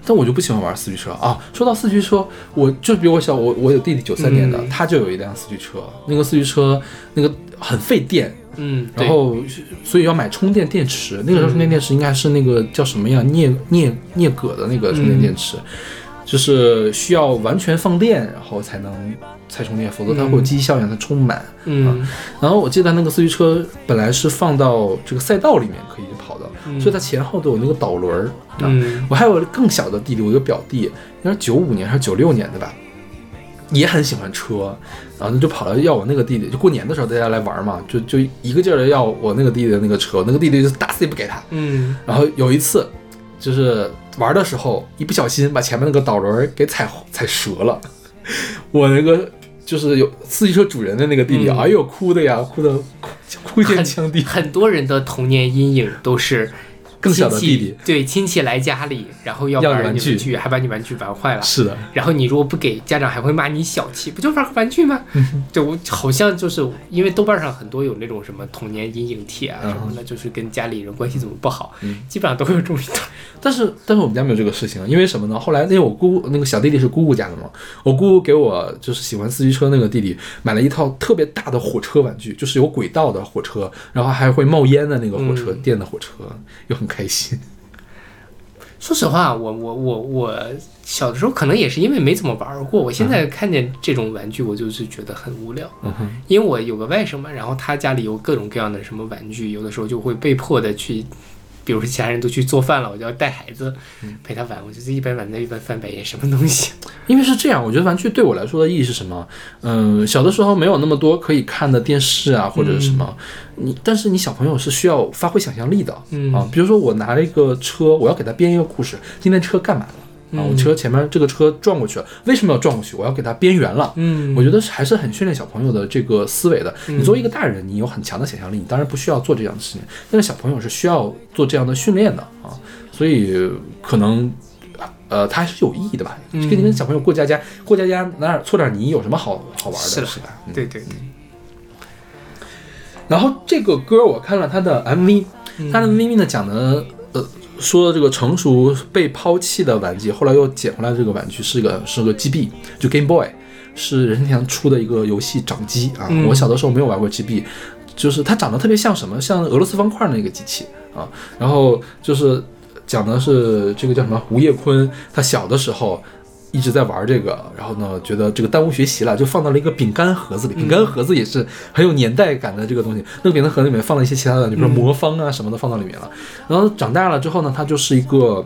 但我就不喜欢玩四驱车啊。说到四驱车，我就比我小，我我有弟弟九三年的，嗯他就有一辆四驱车，那个四驱车那个很费电，嗯，然后所以要买充电电池。那个时候充电电池应该是那个叫什么呀？镍镍镍镉的那个充电电池，就是需要完全放电，然后才能才充电，否则它会有积极效应，它充不满。嗯然后我记得那个四驱车本来是放到这个赛道里面可以跑的，嗯所以它前后都有那个导轮儿。啊嗯我还有更小的弟弟，我有个表弟，应该是九五年还是九六年的吧，也很喜欢车，然后就跑来要我那个弟弟，就过年的时候大家来玩嘛，就就一个劲儿的要我那个弟弟的那个车，那个弟弟就打死也不给他。嗯，然后有一次，就是玩的时候一不小心把前面那个导轮给踩踩折了，我那个就是有四驱车主人的那个弟弟，嗯哎呦哭的呀，哭的哭哭天抢地。很多人的童年阴影都是更小的弟弟对亲戚来家里，然后要玩玩具还把你玩具玩坏了。是的，然后你如果不给，家长还会骂你小气，不就玩个玩具吗？嗯对我好像就是因为豆瓣上很多有那种什么童年阴影帖啊嗯什么的，就是跟家里人关系怎么不好，嗯基本上都会有这种。[LAUGHS] 但是但是我们家没有这个事情，因为什么呢？后来因为我姑那个小弟弟是姑姑家的嘛，我姑姑给我就是喜欢四驱车那个弟弟买了一套特别大的火车玩具，就是有轨道的火车，然后还会冒烟的那个火车，嗯电的火车，又很开心。[LAUGHS] 说实话，我我我我小的时候可能也是因为没怎么玩过，我现在看见这种玩具，我就是觉得很无聊。嗯，因为我有个外甥嘛，然后他家里有各种各样的什么玩具，有的时候就会被迫的去，比如说其他人都去做饭了，我就要带孩子陪他玩，我就是一边玩在一边翻白眼，什么东西？[LAUGHS] 因为是这样，我觉得玩具对我来说的意义是什么？嗯，小的时候没有那么多可以看的电视啊，或者是什么，你但是你小朋友是需要发挥想象力的，嗯啊，比如说我拿了一个车，我要给他编一个故事，今天车干嘛了？啊，我嗯车前面这个车撞过去了，为什么要撞过去？我要给它边缘了。嗯我觉得还是很训练小朋友的这个思维的。你作为一个大人，你有很强的想象力，你当然不需要做这样的事情，但是小朋友是需要做这样的训练的啊，所以可能。呃，它还是有意义的吧？嗯跟你跟小朋友过家家，过家家拿点搓点泥有什么好好玩的，是吧？嗯对对对，然后这个歌我看了他的 MV，他的 MV 呢讲的呃说的这个成熟被抛弃的玩具，后来又捡回来这个玩具是个是个 GB，就 Game Boy，是任天堂出的一个游戏掌机啊。嗯我小的时候没有玩过 GB，就是它长得特别像什么，像俄罗斯方块那个机器啊。然后就是讲的是这个叫什么吴业坤，他小的时候。一直在玩这个，然后呢，觉得这个耽误学习了，就放到了一个饼干盒子里。饼干盒子也是很有年代感的这个东西。那个饼干盒里面放了一些其他的，比如说魔方啊什么的放到里面了。然后长大了之后呢，他就是一个。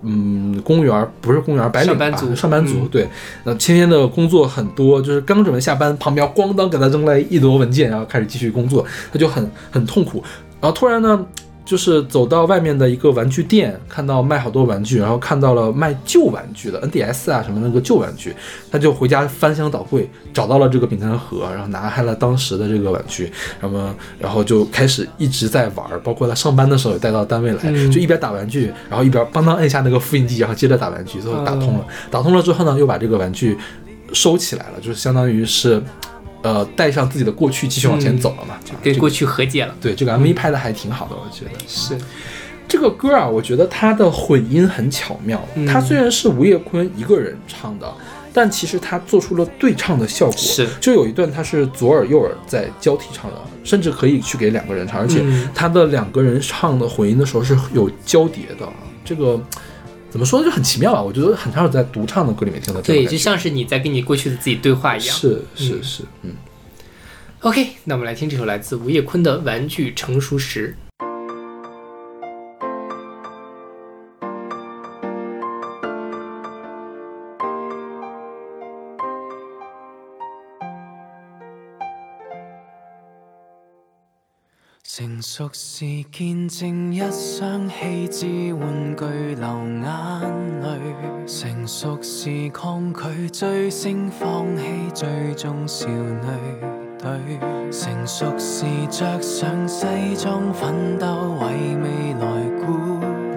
嗯，公务员不是公务员，白领吧上班族上班族嗯对，那天天的工作很多，就是刚准备下班，旁边咣当给他扔来一摞文件，然后开始继续工作，他就很很痛苦。然后突然呢，就是走到外面的一个玩具店，看到卖好多玩具，然后看到了卖旧玩具的 NDS 啊什么那个旧玩具，他就回家翻箱倒柜，找到了这个饼干盒，然后拿开了当时的这个玩具，那么然后就开始一直在玩儿，包括他上班的时候也带到单位来，嗯就一边打玩具，然后一边帮他按下那个复印机，然后接着打玩具，最后打通了。打通了之后呢，又把这个玩具收起来了，就是相当于是。呃，带上自己的过去，继续往前走了嘛？啊这个跟过去和解了。对这个 MV 拍的还挺好的，我觉得。是，这个歌啊，我觉得它的混音很巧妙。嗯它虽然是吴业坤一个人唱的，但其实他做出了对唱的效果。是就有一段他是左耳右耳在交替唱的，甚至可以去给两个人唱，而且嗯他的两个人唱的混音的时候是有交叠的。这个怎么说呢，就很奇妙啊！我觉得很少有在独唱的歌里面听到这种对，就像是你在跟你过去的自己对话一样。是是是，嗯。OK，那我们来听这首来自吴业坤的《玩具成熟时》。成熟是見證一雙棄置玩具流眼淚，成熟是抗拒追星放棄最終少女隊，成熟是着上西裝奮鬥為未來顧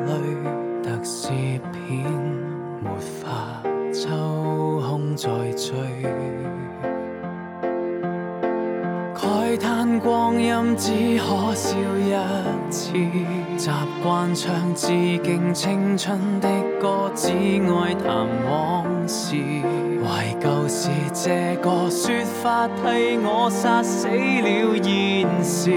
慮，特攝片沒法抽空再追。光陰只可笑一次，習慣唱致敬青春的歌，只愛談往事。懷舊是這個說法替我殺死了現時，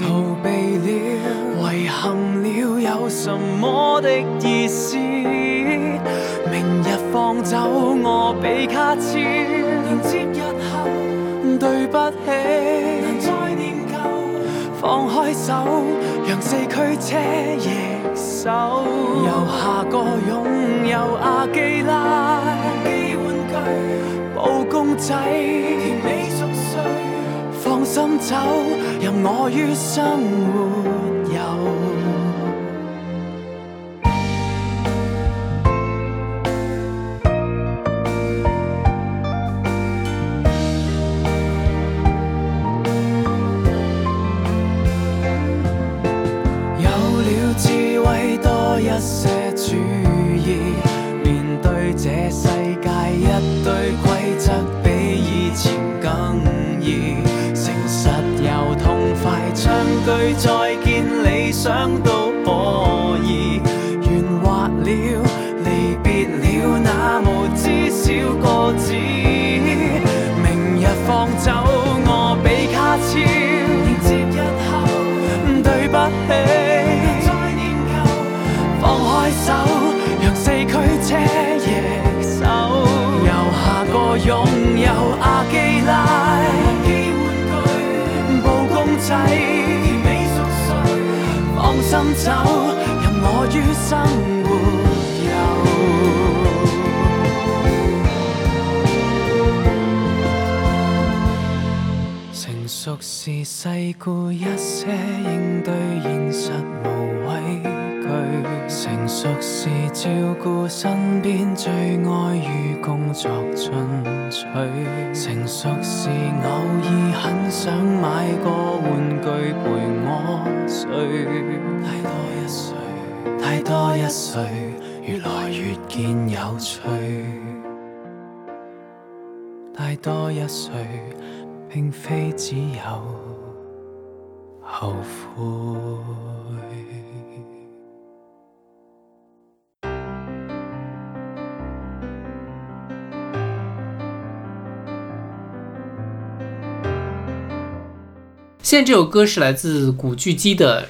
逃避了，遺憾了，有什麼的意思？明日放走我比卡超，迎接日後。對不起，放开手，让四驅車易手。由下个拥有阿基拉，機玩具，布公仔，甜美熟睡，放心走，任我于生活生活遊。成熟是世故一些，应对现实无畏惧。成熟是照顧身邊最愛與工作進取。成熟是偶爾很想買個玩具陪我睡。太多一歲，太多一歲，越來越見有趣。太多一歲。並非只有後悔。现在这首歌是来自古巨基的《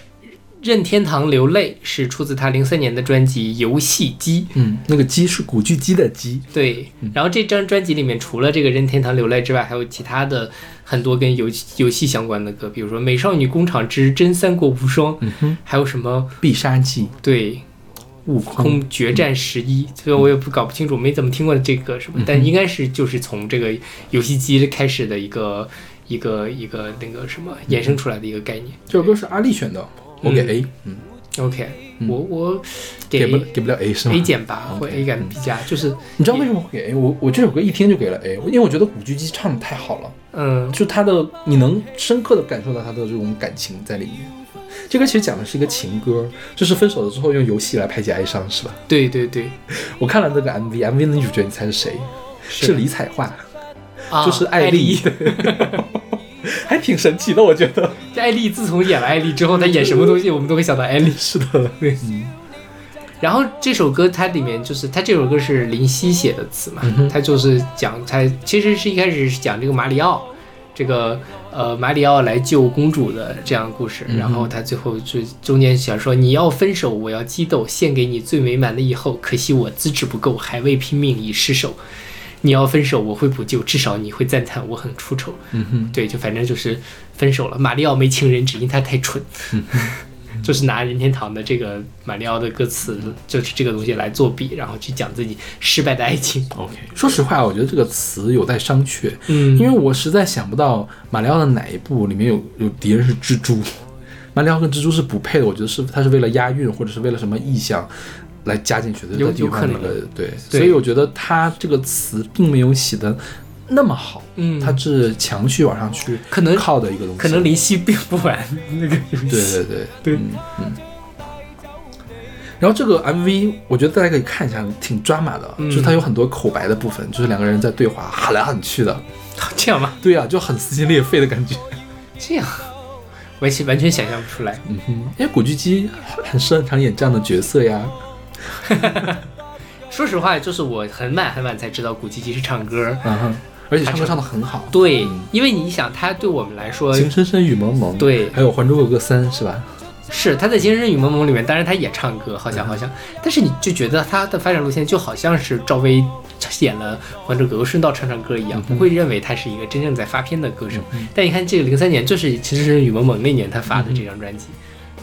任天堂流泪》，是出自他零三年的专辑《游戏机》。嗯，那个机是古巨基的机。对，然后这张专辑里面除了这个《任天堂流泪》之外，还有其他的很多跟游游戏相关的歌，比如说《美少女工厂之真三国无双》，嗯哼，还有什么必杀技、对悟空，空决战十一，虽然我也不搞不清楚，没怎么听过这个什么，嗯但应该是就是从这个游戏机开始的一个一个一个那个什么衍生出来的一个概念。这首歌是阿丽选的。我给嗯 A，嗯，OK，嗯我我给不给给不了 A 是吗 A 减吧，或 OK，A 减 B 加，就是你知道为什么会给 A？我我这首歌一听就给了 A，因为我觉得古巨基唱的太好了，嗯就他的你能深刻的感受到他的这种感情在里面。这歌其实讲的是一个情歌，就是分手了之后用游戏来排解哀伤，是吧？[LAUGHS] 对对对，我看了那个 MV，MV 的女主角你猜是谁？是李彩桦，啊就是艾丽，[LAUGHS] 还挺神奇的，我觉得。这艾丽自从演了艾丽之后，她演什么东西我们都会想到艾丽。是的，对，然后这首歌它里面就是它这首歌是林夕写的词嘛，它就是讲它其实是一开始是讲这个马里奥，这个呃马里奥来救公主的这样的故事，然后他最后就中间想说你要分手，我要激斗，献给你最美满的以后，可惜我资质不够，还未拼命已失手。你要分手，我会补救，至少你会赞叹我很出丑。嗯哼，对，就反正就是分手了。马里奥没情人，只因他太蠢。[LAUGHS] 就是拿任天堂的这个马里奥的歌词，就是这个东西来作比，然后去讲自己失败的爱情。OK，说实话，我觉得这个词有待商榷，嗯因为我实在想不到马里奥的哪一部里面有有敌人是蜘蛛，马里奥跟蜘蛛是不配的，我觉得是他是为了押韵或者是为了什么意象来加进去的，有可能那个对，所以我觉得他这个词并没有写的那么好，嗯他是强去往上去可能靠的一个东西，可能林夕并不玩那个游戏。对对对对嗯嗯。然后这个 MV，我觉得大家可以看一下，挺抓马的，嗯就是它有很多口白的部分，就是两个人在对话，喊来喊去的。这样吗？对啊，就很撕心裂肺的感觉。这样，我其实完全想象不出来。嗯哼，因为古巨基很很擅长演这样的角色呀。[LAUGHS] 说实话，就是我很晚很晚才知道古巨基是唱歌。嗯哼，而且唱歌唱的很好。对嗯，因为你想，他对我们来说，情深深雨蒙蒙。对还有《还珠格格三》是吧？是他在《情深深雨蒙蒙》里面，当然他也唱歌，好像好像，但是你就觉得他的发展路线就好像是赵薇演了《还珠格格》，顺道唱唱歌一样，不会认为他是一个真正在发片的歌手。但你看这个零三年，就是《其实是雨蒙蒙》那年他发的这张专辑，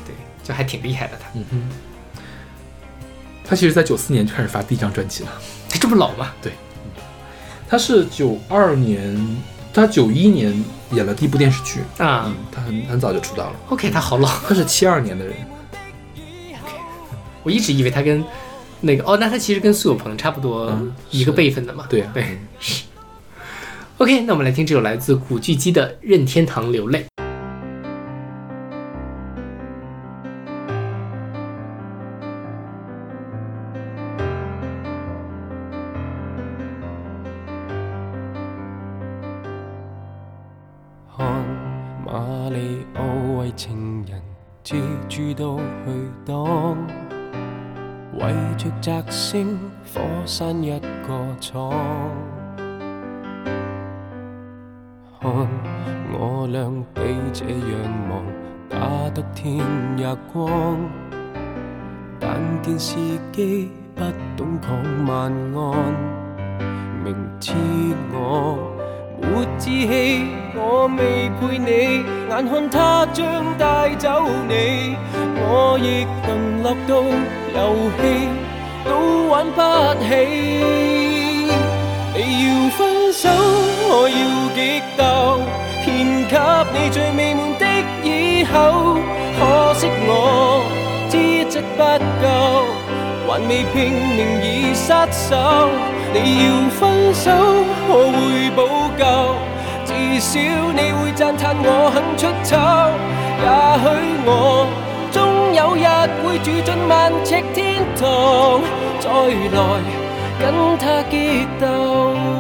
对，就还挺厉害的他。嗯哼。他其实，在九四年就开始发第一张专辑了。他这么老吗？对他是九二年，他九一年演了第一部电视剧。啊嗯，他很很早就出道了。，OK，他好老，[LAUGHS] 他是七二年的人。我一直以为他跟那个哦，那他其实跟苏有朋差不多嗯一个辈分的嘛。对啊，对。OK，那我们来听这首来自古巨基的《任天堂流泪》。拼命已失手。你要分手，我会补救，至少你会赞叹我肯出丑。也许我终有日会住进万尺天堂，再来跟他结斗。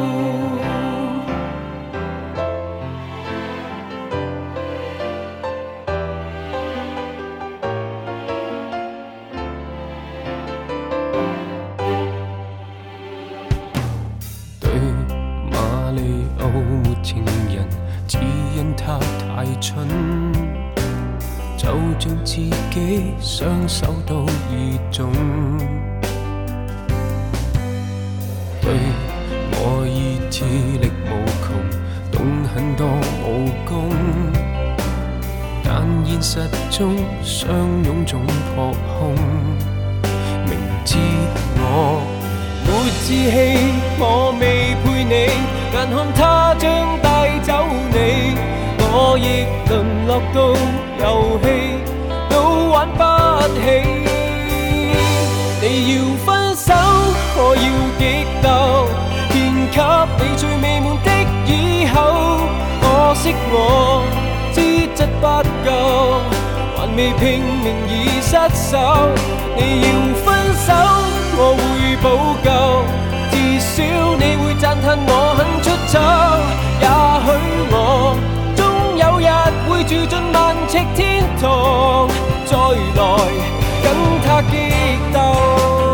到遊戲都玩不起。你要分手，我要激鬥，獻給你最美滿的以後。可惜我資質不夠，還未拼命已失手。你要分手，我會補救，至少你會讚嘆我肯出走。也許我不会住进万尺天堂，再来跟他激斗。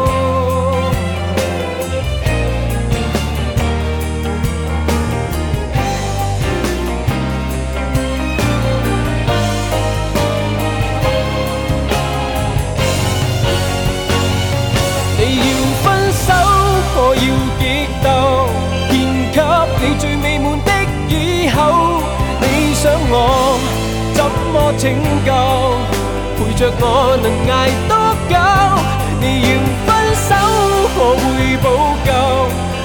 拯救？陪着我能捱多久？你要分手，我會補救，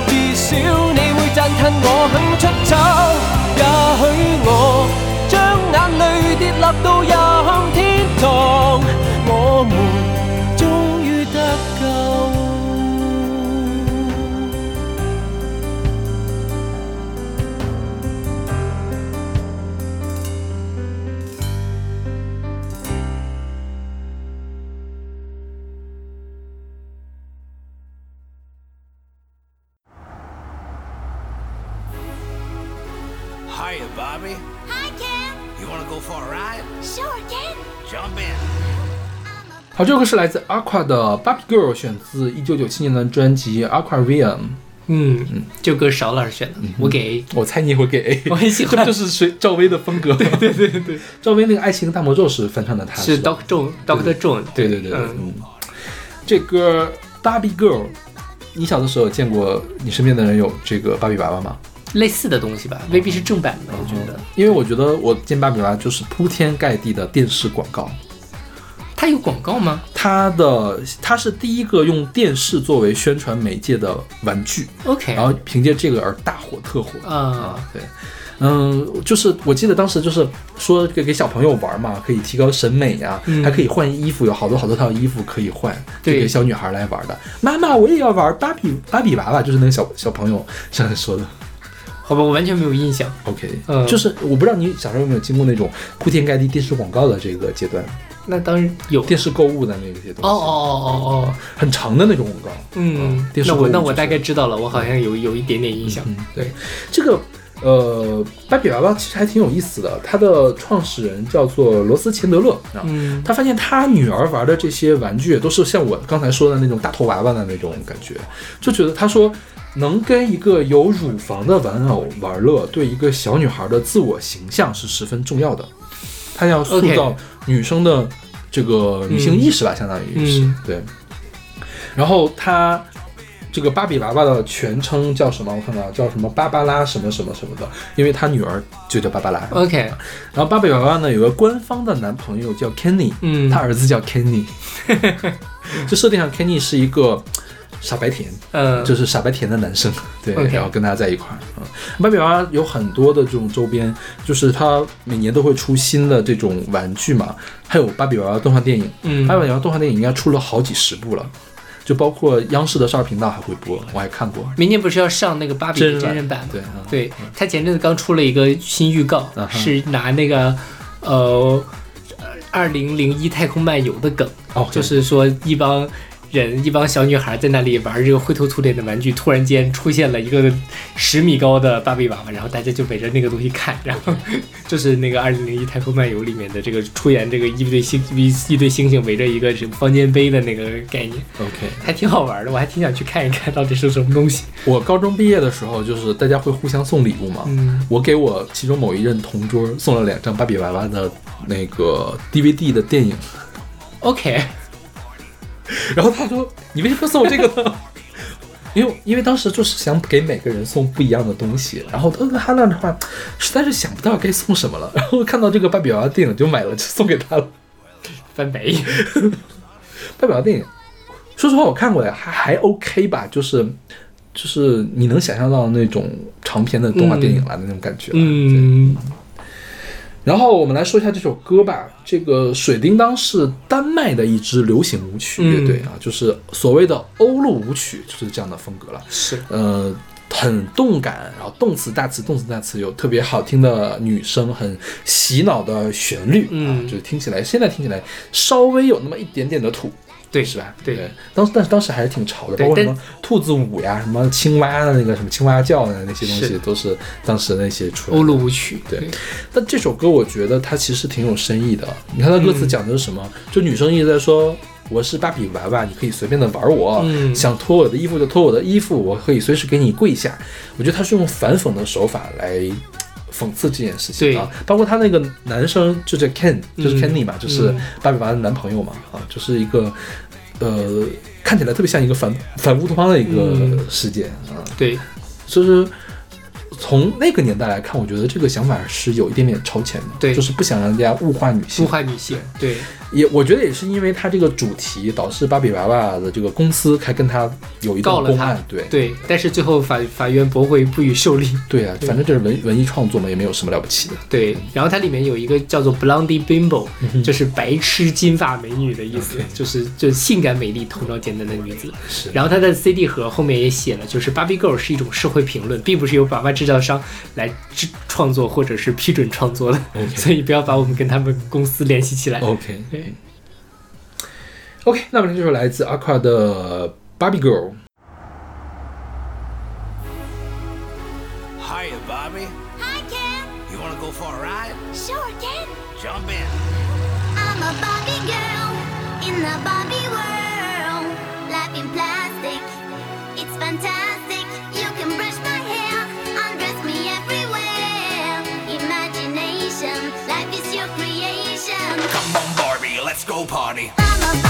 至少你會讚嘆我肯出走。也許我將眼淚跌落到任天堂，我們好，这首歌是来自 Aqua 的《Barbie Girl》，选自一九九七年的专辑《Aquarium》。嗯嗯，这歌邵老师选的，我给 A。我猜你会给 A，[LAUGHS] 我很喜欢 [LAUGHS] 这不就是谁赵薇的风格？[LAUGHS] 对对对对，赵薇那个《爱情大魔咒》是翻唱的，他是 Doctor John Doctor John。对对对对，嗯，嗯，这歌《Barbie Girl》，你小的时候见过你身边的人有这个芭比娃娃吗？类似的东西吧，未必是正版的，我觉得。因为我觉得我见芭比娃娃就是铺天盖地的电视广告，它有广告吗它的它是第一个用电视作为宣传媒介的玩具，？OK。然后凭借这个而大火特火啊，对，嗯，就是我记得当时就是说给给小朋友玩嘛，可以提高审美呀、嗯还可以换衣服，有好多好多套衣服可以换，给小女孩来玩的。妈妈，我也要玩芭比芭比娃娃，就是那个小小朋友这样说的。[LAUGHS] 好吧，我完全没有印象。OK，、嗯就是我不知道你小时候有没有经过那种铺天盖地电视广告的这个阶段，那当然有。电视购物的那些东西，哦哦哦哦哦，很长的那种广告。嗯，电视购物就是那我那我大概知道了，我好像有有一点点印象。嗯，对，这个呃，芭比娃娃其实还挺有意思的。它的创始人叫做罗斯钱德勒啊，嗯他发现他女儿玩的这些玩具都是像我刚才说的那种大头娃娃的那种感觉，就觉得他说能跟一个有乳房的玩偶玩乐，对一个小女孩的自我形象是十分重要的。他要塑造女生的这个女性意识吧，相当于是、嗯对。然后她这个芭比娃娃的全称叫什么？我看到叫什么芭芭拉什么什么什么的，因为她女儿就叫芭芭拉。，OK，然后芭比娃娃呢有个官方的男朋友叫 Kenny，嗯他儿子叫 Kenny，[LAUGHS] 就设定上 Kenny 是一个傻白甜，嗯，就是傻白甜的男生，[LAUGHS] 对然后跟他在一块儿。嗯，芭比娃娃有很多的这种周边，就是它每年都会出新的这种玩具嘛，还有芭比娃娃动画电影，嗯芭比娃娃动画电影应该出了好几十部了，就包括央视的少儿频道还会播，我还看过。明年不是要上那个芭比的真人版真人版吗？对嗯对，他前阵子刚出了一个新预告，嗯是拿那个呃二零零一太空漫游的梗，哦，就是说一帮。人一帮小女孩在那里玩这个灰头土脸的玩具，突然间出现了一个十米高的芭比娃娃，然后大家就围着那个东西看，然后 [LAUGHS] 就是那个《二零零一太空漫游》里面的这个出演这个一堆星一一堆星星围着一个什么方尖碑的那个概念，OK。还挺好玩的，我还挺想去看一看到底是什么东西。我高中毕业的时候，就是大家会互相送礼物嘛。嗯我给我其中某一任同桌送了两张芭比娃娃的那个 DVD 的电影，，OK，[LAUGHS] 然后他说：“你为什么送我这个呢？”因 [LAUGHS] 为因为当时就是想给每个人送不一样的东西，然后他他那的话实在是想不到该送什么了，然后看到这个芭比娃娃电影就买了，就送给他了。翻白眼。芭比娃娃电影，说实话我看过呀，还还 OK 吧，就是就是你能想象到那种长篇的动画电影来的那种感觉了。嗯，然后我们来说一下这首歌吧。这个水叮当是丹麦的一支流行舞曲乐队啊，就是所谓的欧陆舞曲，就是这样的风格了。是，呃，很动感，然后动词大词动词大词，有特别好听的女声，很洗脑的旋律啊，嗯就是听起来现在听起来稍微有那么一点点的土。对是吧？对当时但是当时还是挺潮的，包括什么兔子舞呀，什么青蛙的那个什么青蛙叫的那些东西，都是当时那些出来的欧陆舞曲，对，但这首歌我觉得它其实挺有深意的。你看它歌词讲的是什么？就女生一直在说：“我是芭比娃娃，你可以随便的玩我，嗯想脱我的衣服就脱我的衣服，我可以随时给你跪下。”我觉得他是用反讽的手法来讽刺这件事情啊。包括他那个男生就叫 Ken，就是 Kenny 嘛，就是芭比娃娃的男朋友嘛，啊，就是一个呃看起来特别像一个反反乌托邦的一个嗯事件啊。对，就是从那个年代来看，我觉得这个想法是有一点点超前的，对就是不想让大家物化女性物。化女性，对，也我觉得也是因为他这个主题，导致芭比娃娃的这个公司还跟他有一段公案，对对，但是最后法法院驳回，不予受理。对啊，反正这是文文艺创作嘛，也没有什么了不起的。对，然后它里面有一个叫做 Blondie Bimbo，、就是嗯白痴金发美女的意思就是就性感美丽、头脑简单的女子。是然后它的 CD 盒后面也写了，就是 Barbie Girl 是一种社会评论，并不是由娃娃制造商来制创作或者是批准创作的所以不要把我们跟他们公司联系起来。OK 对 OK，那么这就是来自 Aqua 的 Barbie Girl。Let's go party.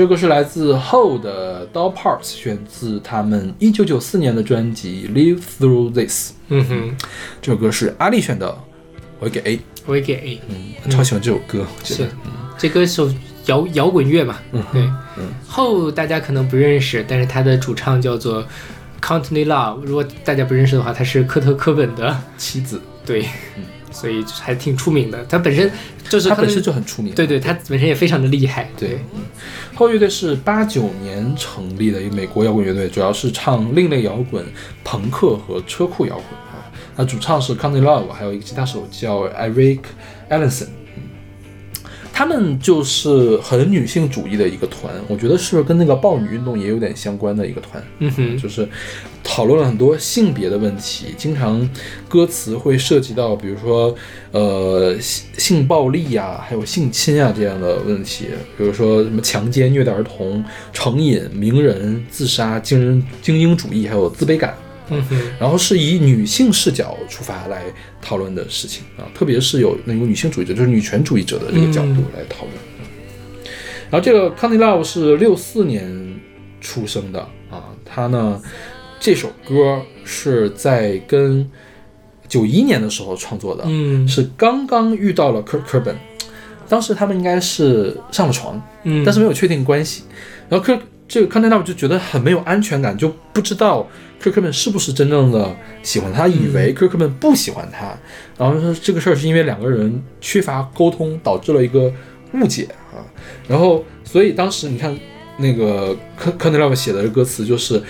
这个是来自后的 Doll Parts，选自他们一九九四年的专辑《Live Through This》。嗯哼，这首歌是阿丽选的，我给 A，我也给 A。嗯，超喜欢这首歌，我觉是得。，这歌手摇摇滚乐嘛，嗯对嗯。后大家可能不认识，但是他的主唱叫做 Countney Love。如果大家不认识的话，他是科特·科本的，妻子，对，所以还挺出名的。他本身就是他本身就很出名。对对，他本身也非常的厉害。对，嗯后乐队是八九年成立的一个美国摇滚乐队，主要是唱另类摇滚、朋克和车库摇滚啊。那主唱是 Connie Love，还有一个吉他手叫 Eric Allenson。嗯他们就是很女性主义的一个团，我觉得是不是跟那个豹女运动也有点相关的一个团？嗯哼，就是讨论了很多性别的问题，经常歌词会涉及到，比如说呃性性暴力呀、还有性侵啊这样的问题，比如说什么强奸、虐待儿童、成瘾、名人、自杀、精人精英主义，还有自卑感。嗯哼，然后是以女性视角出发来讨论的事情啊，特别是有那种女性主义者，就是女权主义者的这个角度嗯来讨论。然后这个 Connie Love 是六四年出生的啊，他呢这首歌是在跟九一年的时候创作的，嗯是刚刚遇到了 Kurt Cobain，当时他们应该是上了床，嗯，但是没有确定关系。然后科这个康奈纳就觉得很没有安全感，就不知道科克本是不是真正的喜欢他，以为科克本不喜欢他。然后说这个事儿是因为两个人缺乏沟通导致了一个误解啊。然后所以当时你看那个科科奈纳写的歌词就是。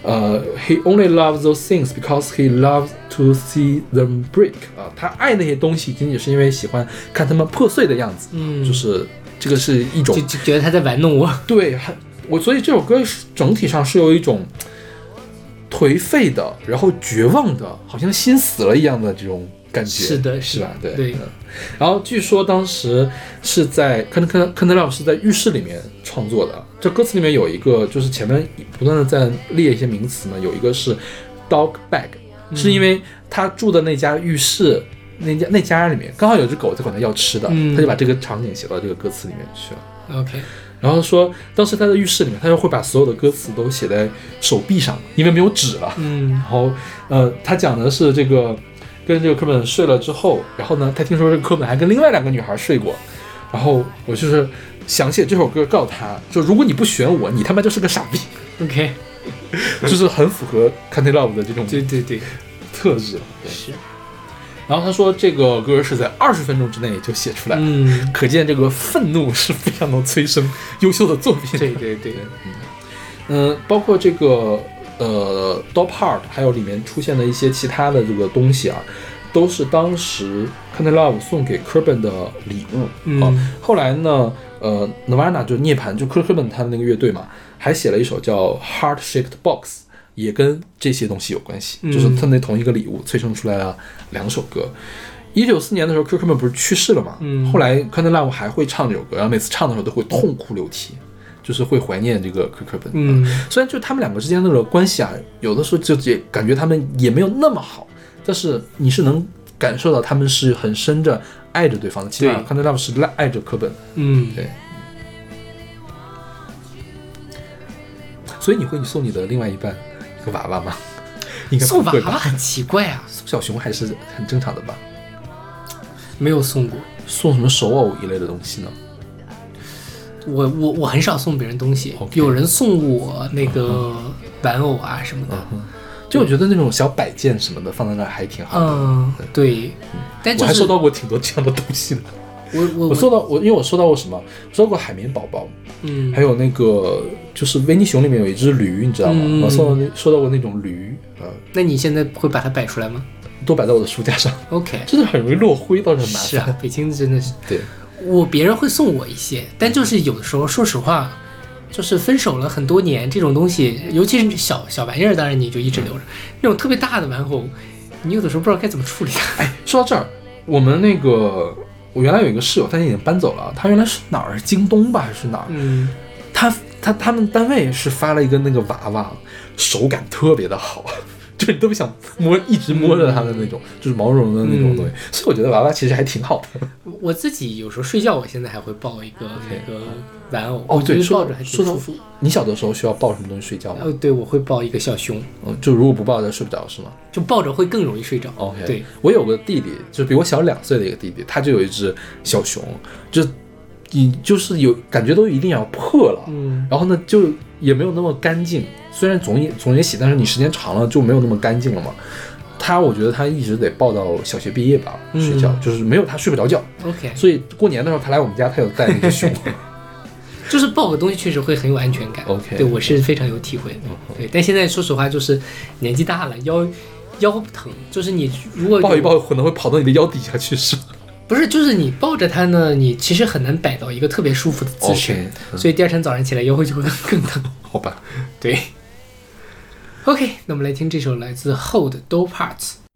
呃、h e only loves those things because he loves to see them break 啊，他爱那些东西仅仅是因为喜欢看他们破碎的样子，嗯就是这个是一种就就觉得他在玩弄我。对，很我所以这首歌整体上是有一种颓废的，然后绝望的，好像心死了一样的这种感觉，是的是吧？对对嗯然后据说当时是在科科科特勒是在浴室里面创作的，这歌词里面有一个就是前面不断的在列一些名词嘛，有一个是 dog bag，、是因为他住的那家浴室。那家那家里面刚好有只狗在管他要吃的，嗯他就把这个场景写到这个歌词里面去了。OK，然后说，当时他在浴室里面，他就会把所有的歌词都写在手臂上，因为没有纸了。嗯。然后，呃，他讲的是这个跟这个科本睡了之后，然后呢，他听说这个科本还跟另外两个女孩睡过，然后我就是想写这首歌告诉他，就如果你不选我，你他妈就是个傻逼，[LAUGHS] OK，[LAUGHS] 就是很符合 c a n t y Love 的这种对对对，特质。对是，然后他说这个歌是在二十分钟之内就写出来，嗯，可见这个愤怒是非常能催生优秀的作品。对对对，嗯，包括这个呃 Doll Part，还有里面出现的一些其他的这个东西啊，都是当时 c a n t Love 送给 Kerben 的礼物嗯啊。后来呢，呃，Nirvana 就涅槃，就 Kurt Cobain 他的那个乐队嘛，还写了一首叫 Heart Shaped Box，也跟这些东西有关系，嗯就是他那同一个礼物催生出来了两首歌。一九四年的时候，Kurt Cobain 不是去世了嘛？嗯后来 c a n t y Love 还会唱这首歌，然后每次唱的时候都会痛哭流涕，就是会怀念这个 Kurt Cobain。嗯虽然就他们两个之间那个关系啊，有的时候就也感觉他们也没有那么好，但是你是能感受到他们是很深着爱着对方的。起码对康德拉夫是爱着科本，嗯，对。所以你会送你的另外一半一个娃娃吗？[LAUGHS] 应该送娃？娃很奇怪啊，送小熊还是很正常的吧？没有送过。送什么手偶一类的东西呢？我我我很少送别人东西有人送我那个玩偶啊什么的，就我觉得那种小摆件什么的放在那儿还挺好的。嗯，对，但我就是还收到过挺多这样的东西的。我我我收到我因为我收到过什么？收到过海绵宝宝，嗯还有那个就是维尼熊里面有一只驴，你知道吗？嗯我收到那收到过那种驴，呃，那你现在会把它摆出来吗都摆在我的书架上，？OK，真的很容易落灰，倒是很麻烦。是啊，北京真的是，对，我别人会送我一些，但就是有的时候，说实话，就是分手了很多年，这种东西，尤其是小小玩意儿，当然你就一直留着，那种特别大的玩偶，你有的时候不知道该怎么处理它。[LAUGHS] 哎，说到这儿，我们那个我原来有一个室友，他已经搬走了，他原来是哪儿？京东吧，还是哪儿？嗯，他他他们单位是发了一个那个娃娃，手感特别的好，[LAUGHS] 就是你特别想摸，一直摸着它的那种，就是毛茸茸的那种东西。所以我觉得娃娃其实还挺好的。我自己有时候睡觉，我现在还会抱一个那个玩偶，哦，对，抱着还挺舒服。你小的时候需要抱什么东西睡觉吗？哦，对，我会抱一个小熊，嗯，就如果不抱着睡不着是吗就抱着会更容易睡着。？OK，对，我有个弟弟，就是比我小两岁的一个弟弟，他就有一只小熊，就你就是有感觉都一定要破了，嗯，然后呢就也没有那么干净，虽然总也总也洗，但是你时间长了就没有那么干净了嘛。他我觉得他一直得抱到小学毕业吧，嗯。睡觉、就是没有他睡不着觉，OK，所以过年的时候他来我们家，他有带那个熊。[LAUGHS] 就是抱个东西确实会很有安全感。OK 对我是非常有体会的。对，但现在说实话，就是年纪大了，腰腰疼，就是你如果抱一抱可能会跑到你的腰底下去是吧不是，就是你抱着它呢，你其实很难摆到一个特别舒服的姿势所以第二天早上起来腰会就会更更疼。好吧。对。OK，那我们来听这首来自 Hold Doll Parts。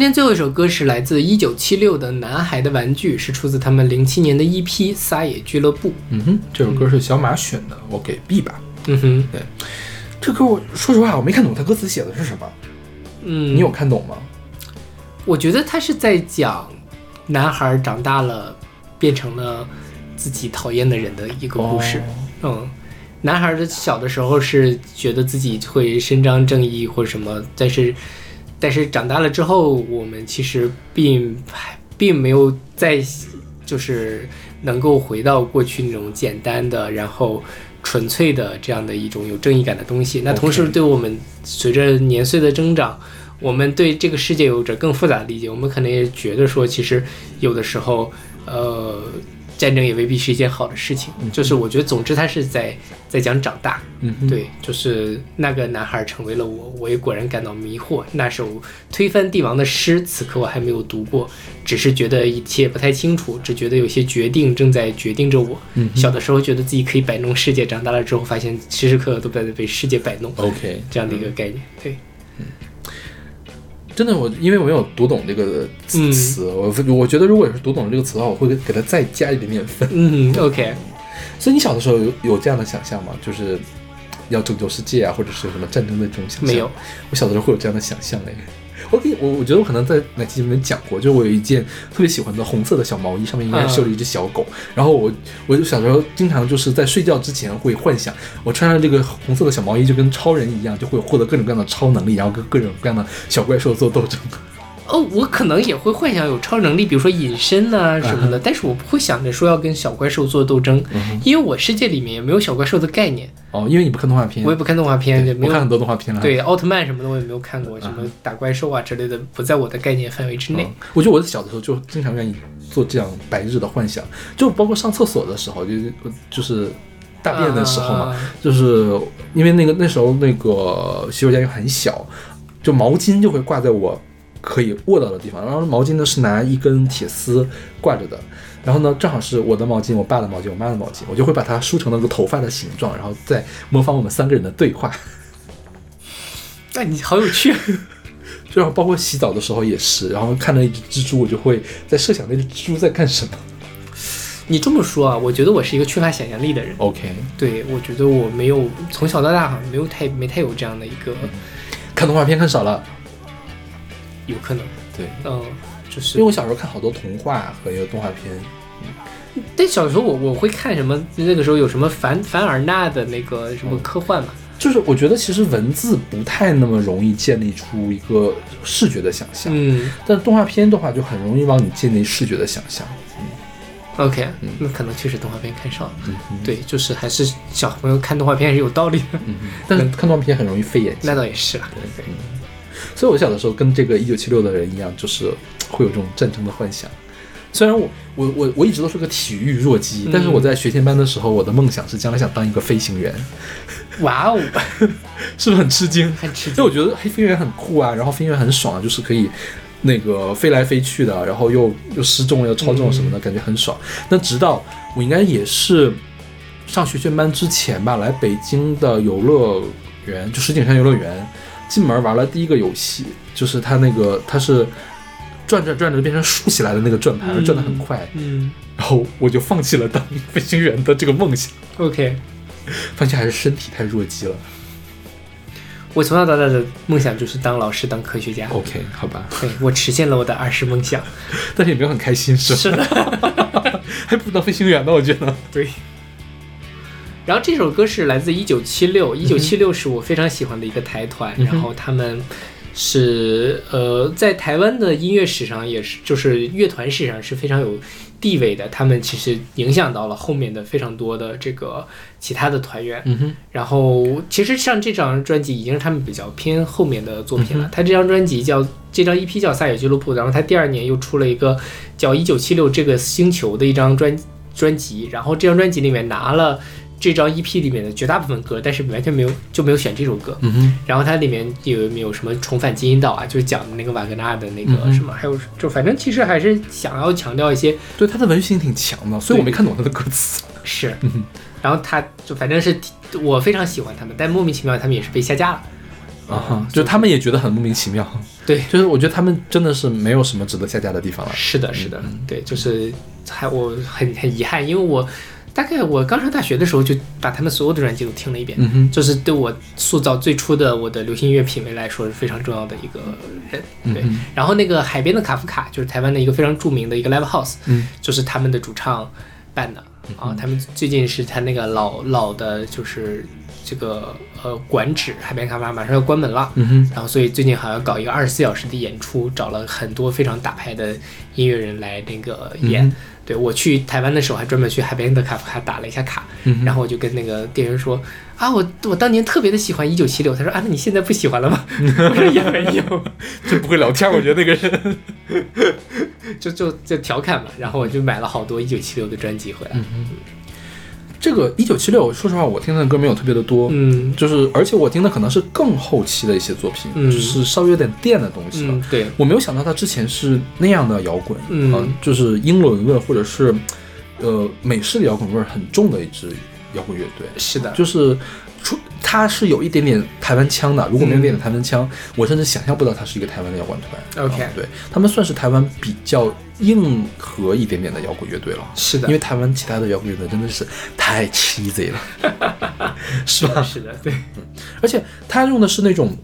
今天最后一首歌是来自一九七六的《男孩的玩具》，是出自他们零七年的 EP《撒野俱乐部》。嗯哼，这首歌是小马选的，我给 B 吧。嗯哼，对这歌我说实话我没看懂他歌词写的是什么，嗯，你有看懂吗？我觉得他是在讲男孩长大了，变成了自己讨厌的人的一个故事。嗯，男孩的小的时候是觉得自己会伸张正义或什么，但是但是长大了之后，我们其实并并没有再就是能够回到过去那种简单的，然后纯粹的这样的一种有正义感的东西。那同时，对我们随着年岁的增长，我们对这个世界有着更复杂的理解。我们可能也觉得说，其实有的时候，呃，战争也未必是一件好的事情。就是我觉得，总之他是在在讲长大。嗯，对，就是那个男孩成为了我，我也果然感到迷惑。那首推翻帝王的诗，此刻我还没有读过，只是觉得一切不太清楚，只觉得有些决定正在决定着我。嗯小的时候觉得自己可以摆弄世界，长大了之后发现时时刻刻都在被世界摆弄，OK，这样的一个概念。对，真的我因为我没有读懂这个词嗯，我我觉得如果是读懂了这个词的话，我会给给它再加一点点分。嗯，OK，所以你小的时候有有这样的想象吗？就是要拯救世界啊，或者是有什么战争的这种想象？没有。我小的时候会有这样的想象哎。我给我我觉得我可能在哪期节目里面讲过，就是我有一件特别喜欢的红色的小毛衣，上面应该绣了一只小狗。然后我我就小时候经常就是在睡觉之前会幻想，我穿上这个红色的小毛衣就跟超人一样，就会获得各种各样的超能力，然后跟各种各样的小怪兽做斗争。哦，我可能也会幻想有超能力，比如说隐身啊什么的，但是我不会想着说要跟小怪兽做斗争，因为我世界里面也没有小怪兽的概念，哦，因为你不看动画片，我也不看动画片，也没有看很多动画片了。对奥特曼什么的我也没有看过，什么打怪兽啊之类的，不在我的概念范围之内。嗯我觉得我小的时候就经常愿意做这样白日的幻想，就包括上厕所的时候，就是就是大便的时候嘛，啊就是因为那个那时候那个洗手间又很小，就毛巾就会挂在我可以握到的地方，然后毛巾呢是拿一根铁丝挂着的。然后呢，正好是我的毛巾、我爸的毛巾、我妈的毛巾，我就会把它梳成那个头发的形状，然后再模仿我们三个人的对话。那你好有趣，[LAUGHS] 就包括洗澡的时候也是，然后看到一只蜘蛛，我就会在设想那只蜘蛛在干什么。你这么说啊，我觉得我是一个缺乏想象力的人。OK，对，我觉得我没有从小到大好像没有太没太有这样的一个，看动画片看少了，有可能，对，嗯，就是因为我小时候看好多童话和一个动画片，但小时候我我会看什么？那个时候有什么凡凡尔纳的那个什么科幻嘛？就是我觉得其实文字不太那么容易建立出一个视觉的想象，嗯但动画片的话就很容易帮你建立视觉的想象。，OK，那可能确实动画片看少了。嗯嗯对，就是还是小朋友看动画片还是有道理的。嗯，但是看动画片很容易费眼 [LAUGHS] 睛那。倒也是啊。对所以我小的时候跟这个一九七六的人一样，就是会有这种战争的幻想。虽然我我我我一直都是个体育弱鸡，但是我在学前班的时候，我的梦想是将来想当一个飞行员，哇哦，[LAUGHS] 是不是很吃惊？很吃惊。所以我觉得嘿飞行员很酷啊，然后飞行员很爽啊，就是可以那个飞来飞去的，然后又又失重又超重什么的，感觉很爽。那直到我应该也是上学前班之前吧，来北京的游乐园，就石景山游乐园，进门玩了第一个游戏，就是它那个它是转着转着变成竖起来的那个转盘，转得很快，嗯然后我就放弃了当飞行员的这个梦想，，OK，发现还是身体太弱鸡了。我从小到大的梦想就是当老师、当科学家。OK，好吧，对我实现了我的儿时梦想。[LAUGHS] 但是也没有很开心，是吧？是的，[LAUGHS] 还不如当飞行员呢，我觉得。对。然后这首歌是来自一九七六，一九七六是我非常喜欢的一个台团，嗯然后他们是呃在台湾的音乐史上也是就是乐团史上是非常有地位的，他们其实影响到了后面的非常多的这个其他的团员。嗯哼，然后其实像这张专辑已经是他们比较偏后面的作品了。嗯他这张专辑叫这张 EP 叫《撒野俱乐部》，然后他第二年又出了一个叫《一九七六这个星球》的一张专专辑，然后这张专辑里面拿了这张 EP 里面的绝大部分歌，但是完全没有就没有选这首歌。嗯哼，然后它里面有没有什么重返金银岛啊，就是讲的那个瓦格纳的那个什么，还有就反正其实还是想要强调一些对他的文学性挺强的，所以我没看懂他的歌词。是嗯，然后他就反正是我非常喜欢他们，但莫名其妙他们也是被下架了。啊哈，就他们也觉得很莫名其妙。对，就是我觉得他们真的是没有什么值得下架的地方了。是的，是的，对，就是还我很很遗憾，因为我大概我刚上大学的时候就把他们所有的专辑都听了一遍，嗯哼，这是对我塑造最初的我的流行音乐品味来说是非常重要的一个人。对，嗯然后那个海边的卡夫卡就是台湾的一个非常著名的一个 live house，嗯，就是他们的主唱办的啊。他们最近是他那个老老的，就是这个呃馆址海边卡夫卡马上要关门了，嗯哼，然后所以最近好像搞一个二十四小时的演出，找了很多非常大牌的音乐人来那个演。嗯对我去台湾的时候，还专门去海边的卡夫卡打了一下卡，嗯然后我就跟那个店员说啊，我我当年特别的喜欢一九七六，他说啊，那你现在不喜欢了吗？[LAUGHS] 我说也没有，就不会聊天，我觉得那个人。[LAUGHS] 就就就调侃嘛，然后我就买了好多一九七六的专辑回来，这个一九七六，说实话，我听的歌没有特别的多，嗯。就是而且我听的可能是更后期的一些作品，嗯。就是稍微有点电的东西了。嗯，对，我没有想到他之前是那样的摇滚，嗯。呃就是英伦味或者是呃美式的摇滚味儿很重的一支摇滚乐队，是的，就是出他是有一点点台湾腔的，如果没有一点点台湾腔，我甚至想象不到他是一个台湾的摇滚团。OK 啊对。他们算是台湾比较硬核一点点的摇滚乐队了。是的，因为台湾其他的摇滚乐队真的是太 cheesy 了，[LAUGHS] 是吧？是的，对，而且他用的是那种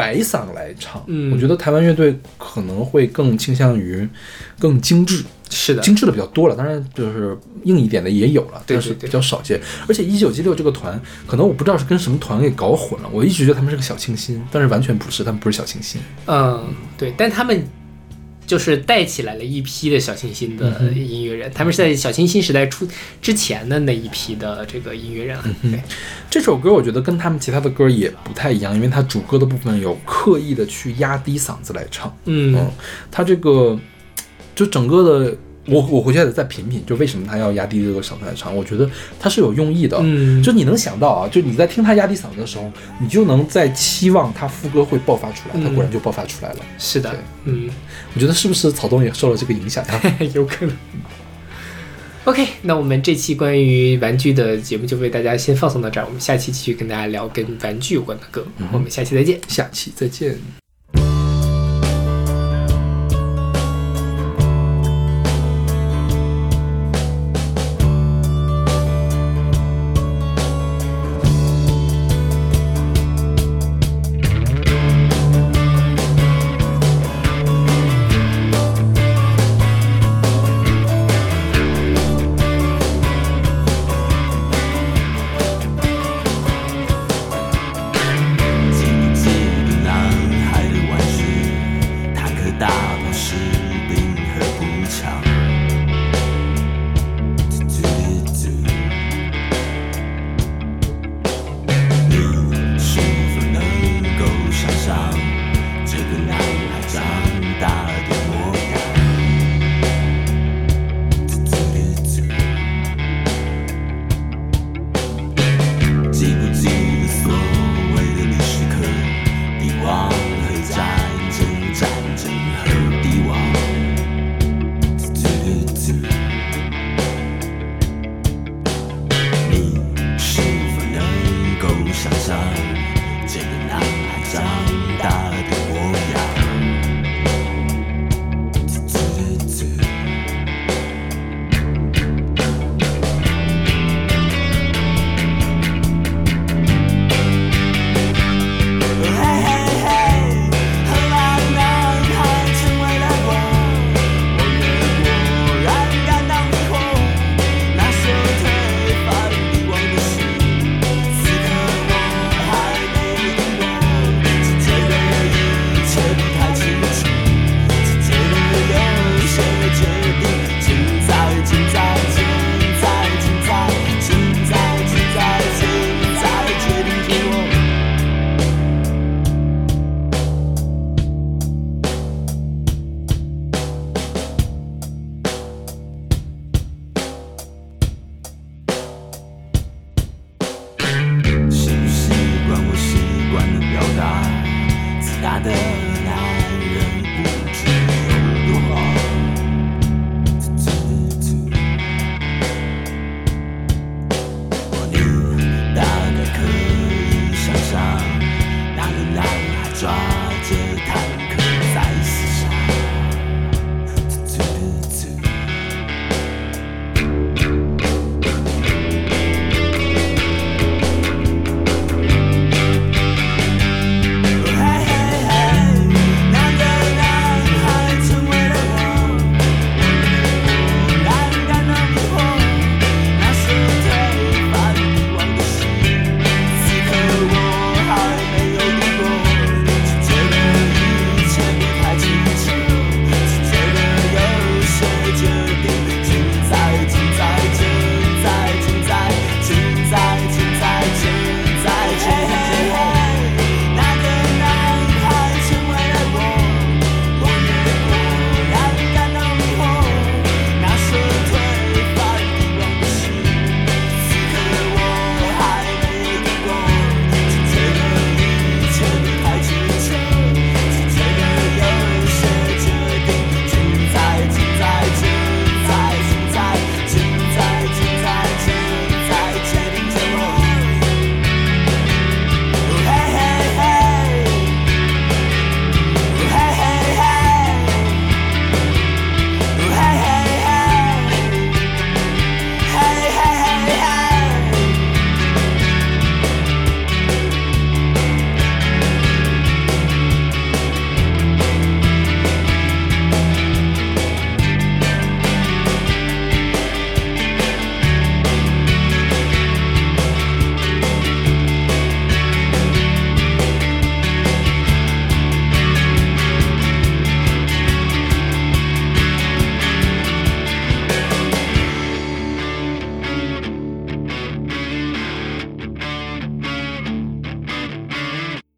白嗓来唱，嗯我觉得台湾乐队可能会更倾向于更精致，是的，精致的比较多了，当然就是硬一点的也有了，但是比较少见。而且一九七六这个团，可能我不知道是跟什么团给搞混了，我一直觉得他们是个小清新，但是完全不是，他们不是小清新。嗯，对，但他们就是带起来了一批的小清新的嗯音乐人，他们是在小清新时代出之前的那一批的这个音乐人了。嗯对，这首歌我觉得跟他们其他的歌也不太一样，因为它主歌的部分有刻意的去压低嗓子来唱。嗯嗯，他这个就整个的，我我回去还得再品品，就为什么他要压低这个嗓子来唱？我觉得他是有用意的。嗯就你能想到啊，就你在听他压低嗓子的时候，你就能在期望他副歌会爆发出来，他嗯果然就爆发出来了。是的，嗯，我觉得是不是草东也受了这个影响呀？[LAUGHS] 有可能。OK，那我们这期关于玩具的节目就为大家先放送到这儿，我们下期继续跟大家聊跟玩具有关的歌，我们下期再见。下期再见。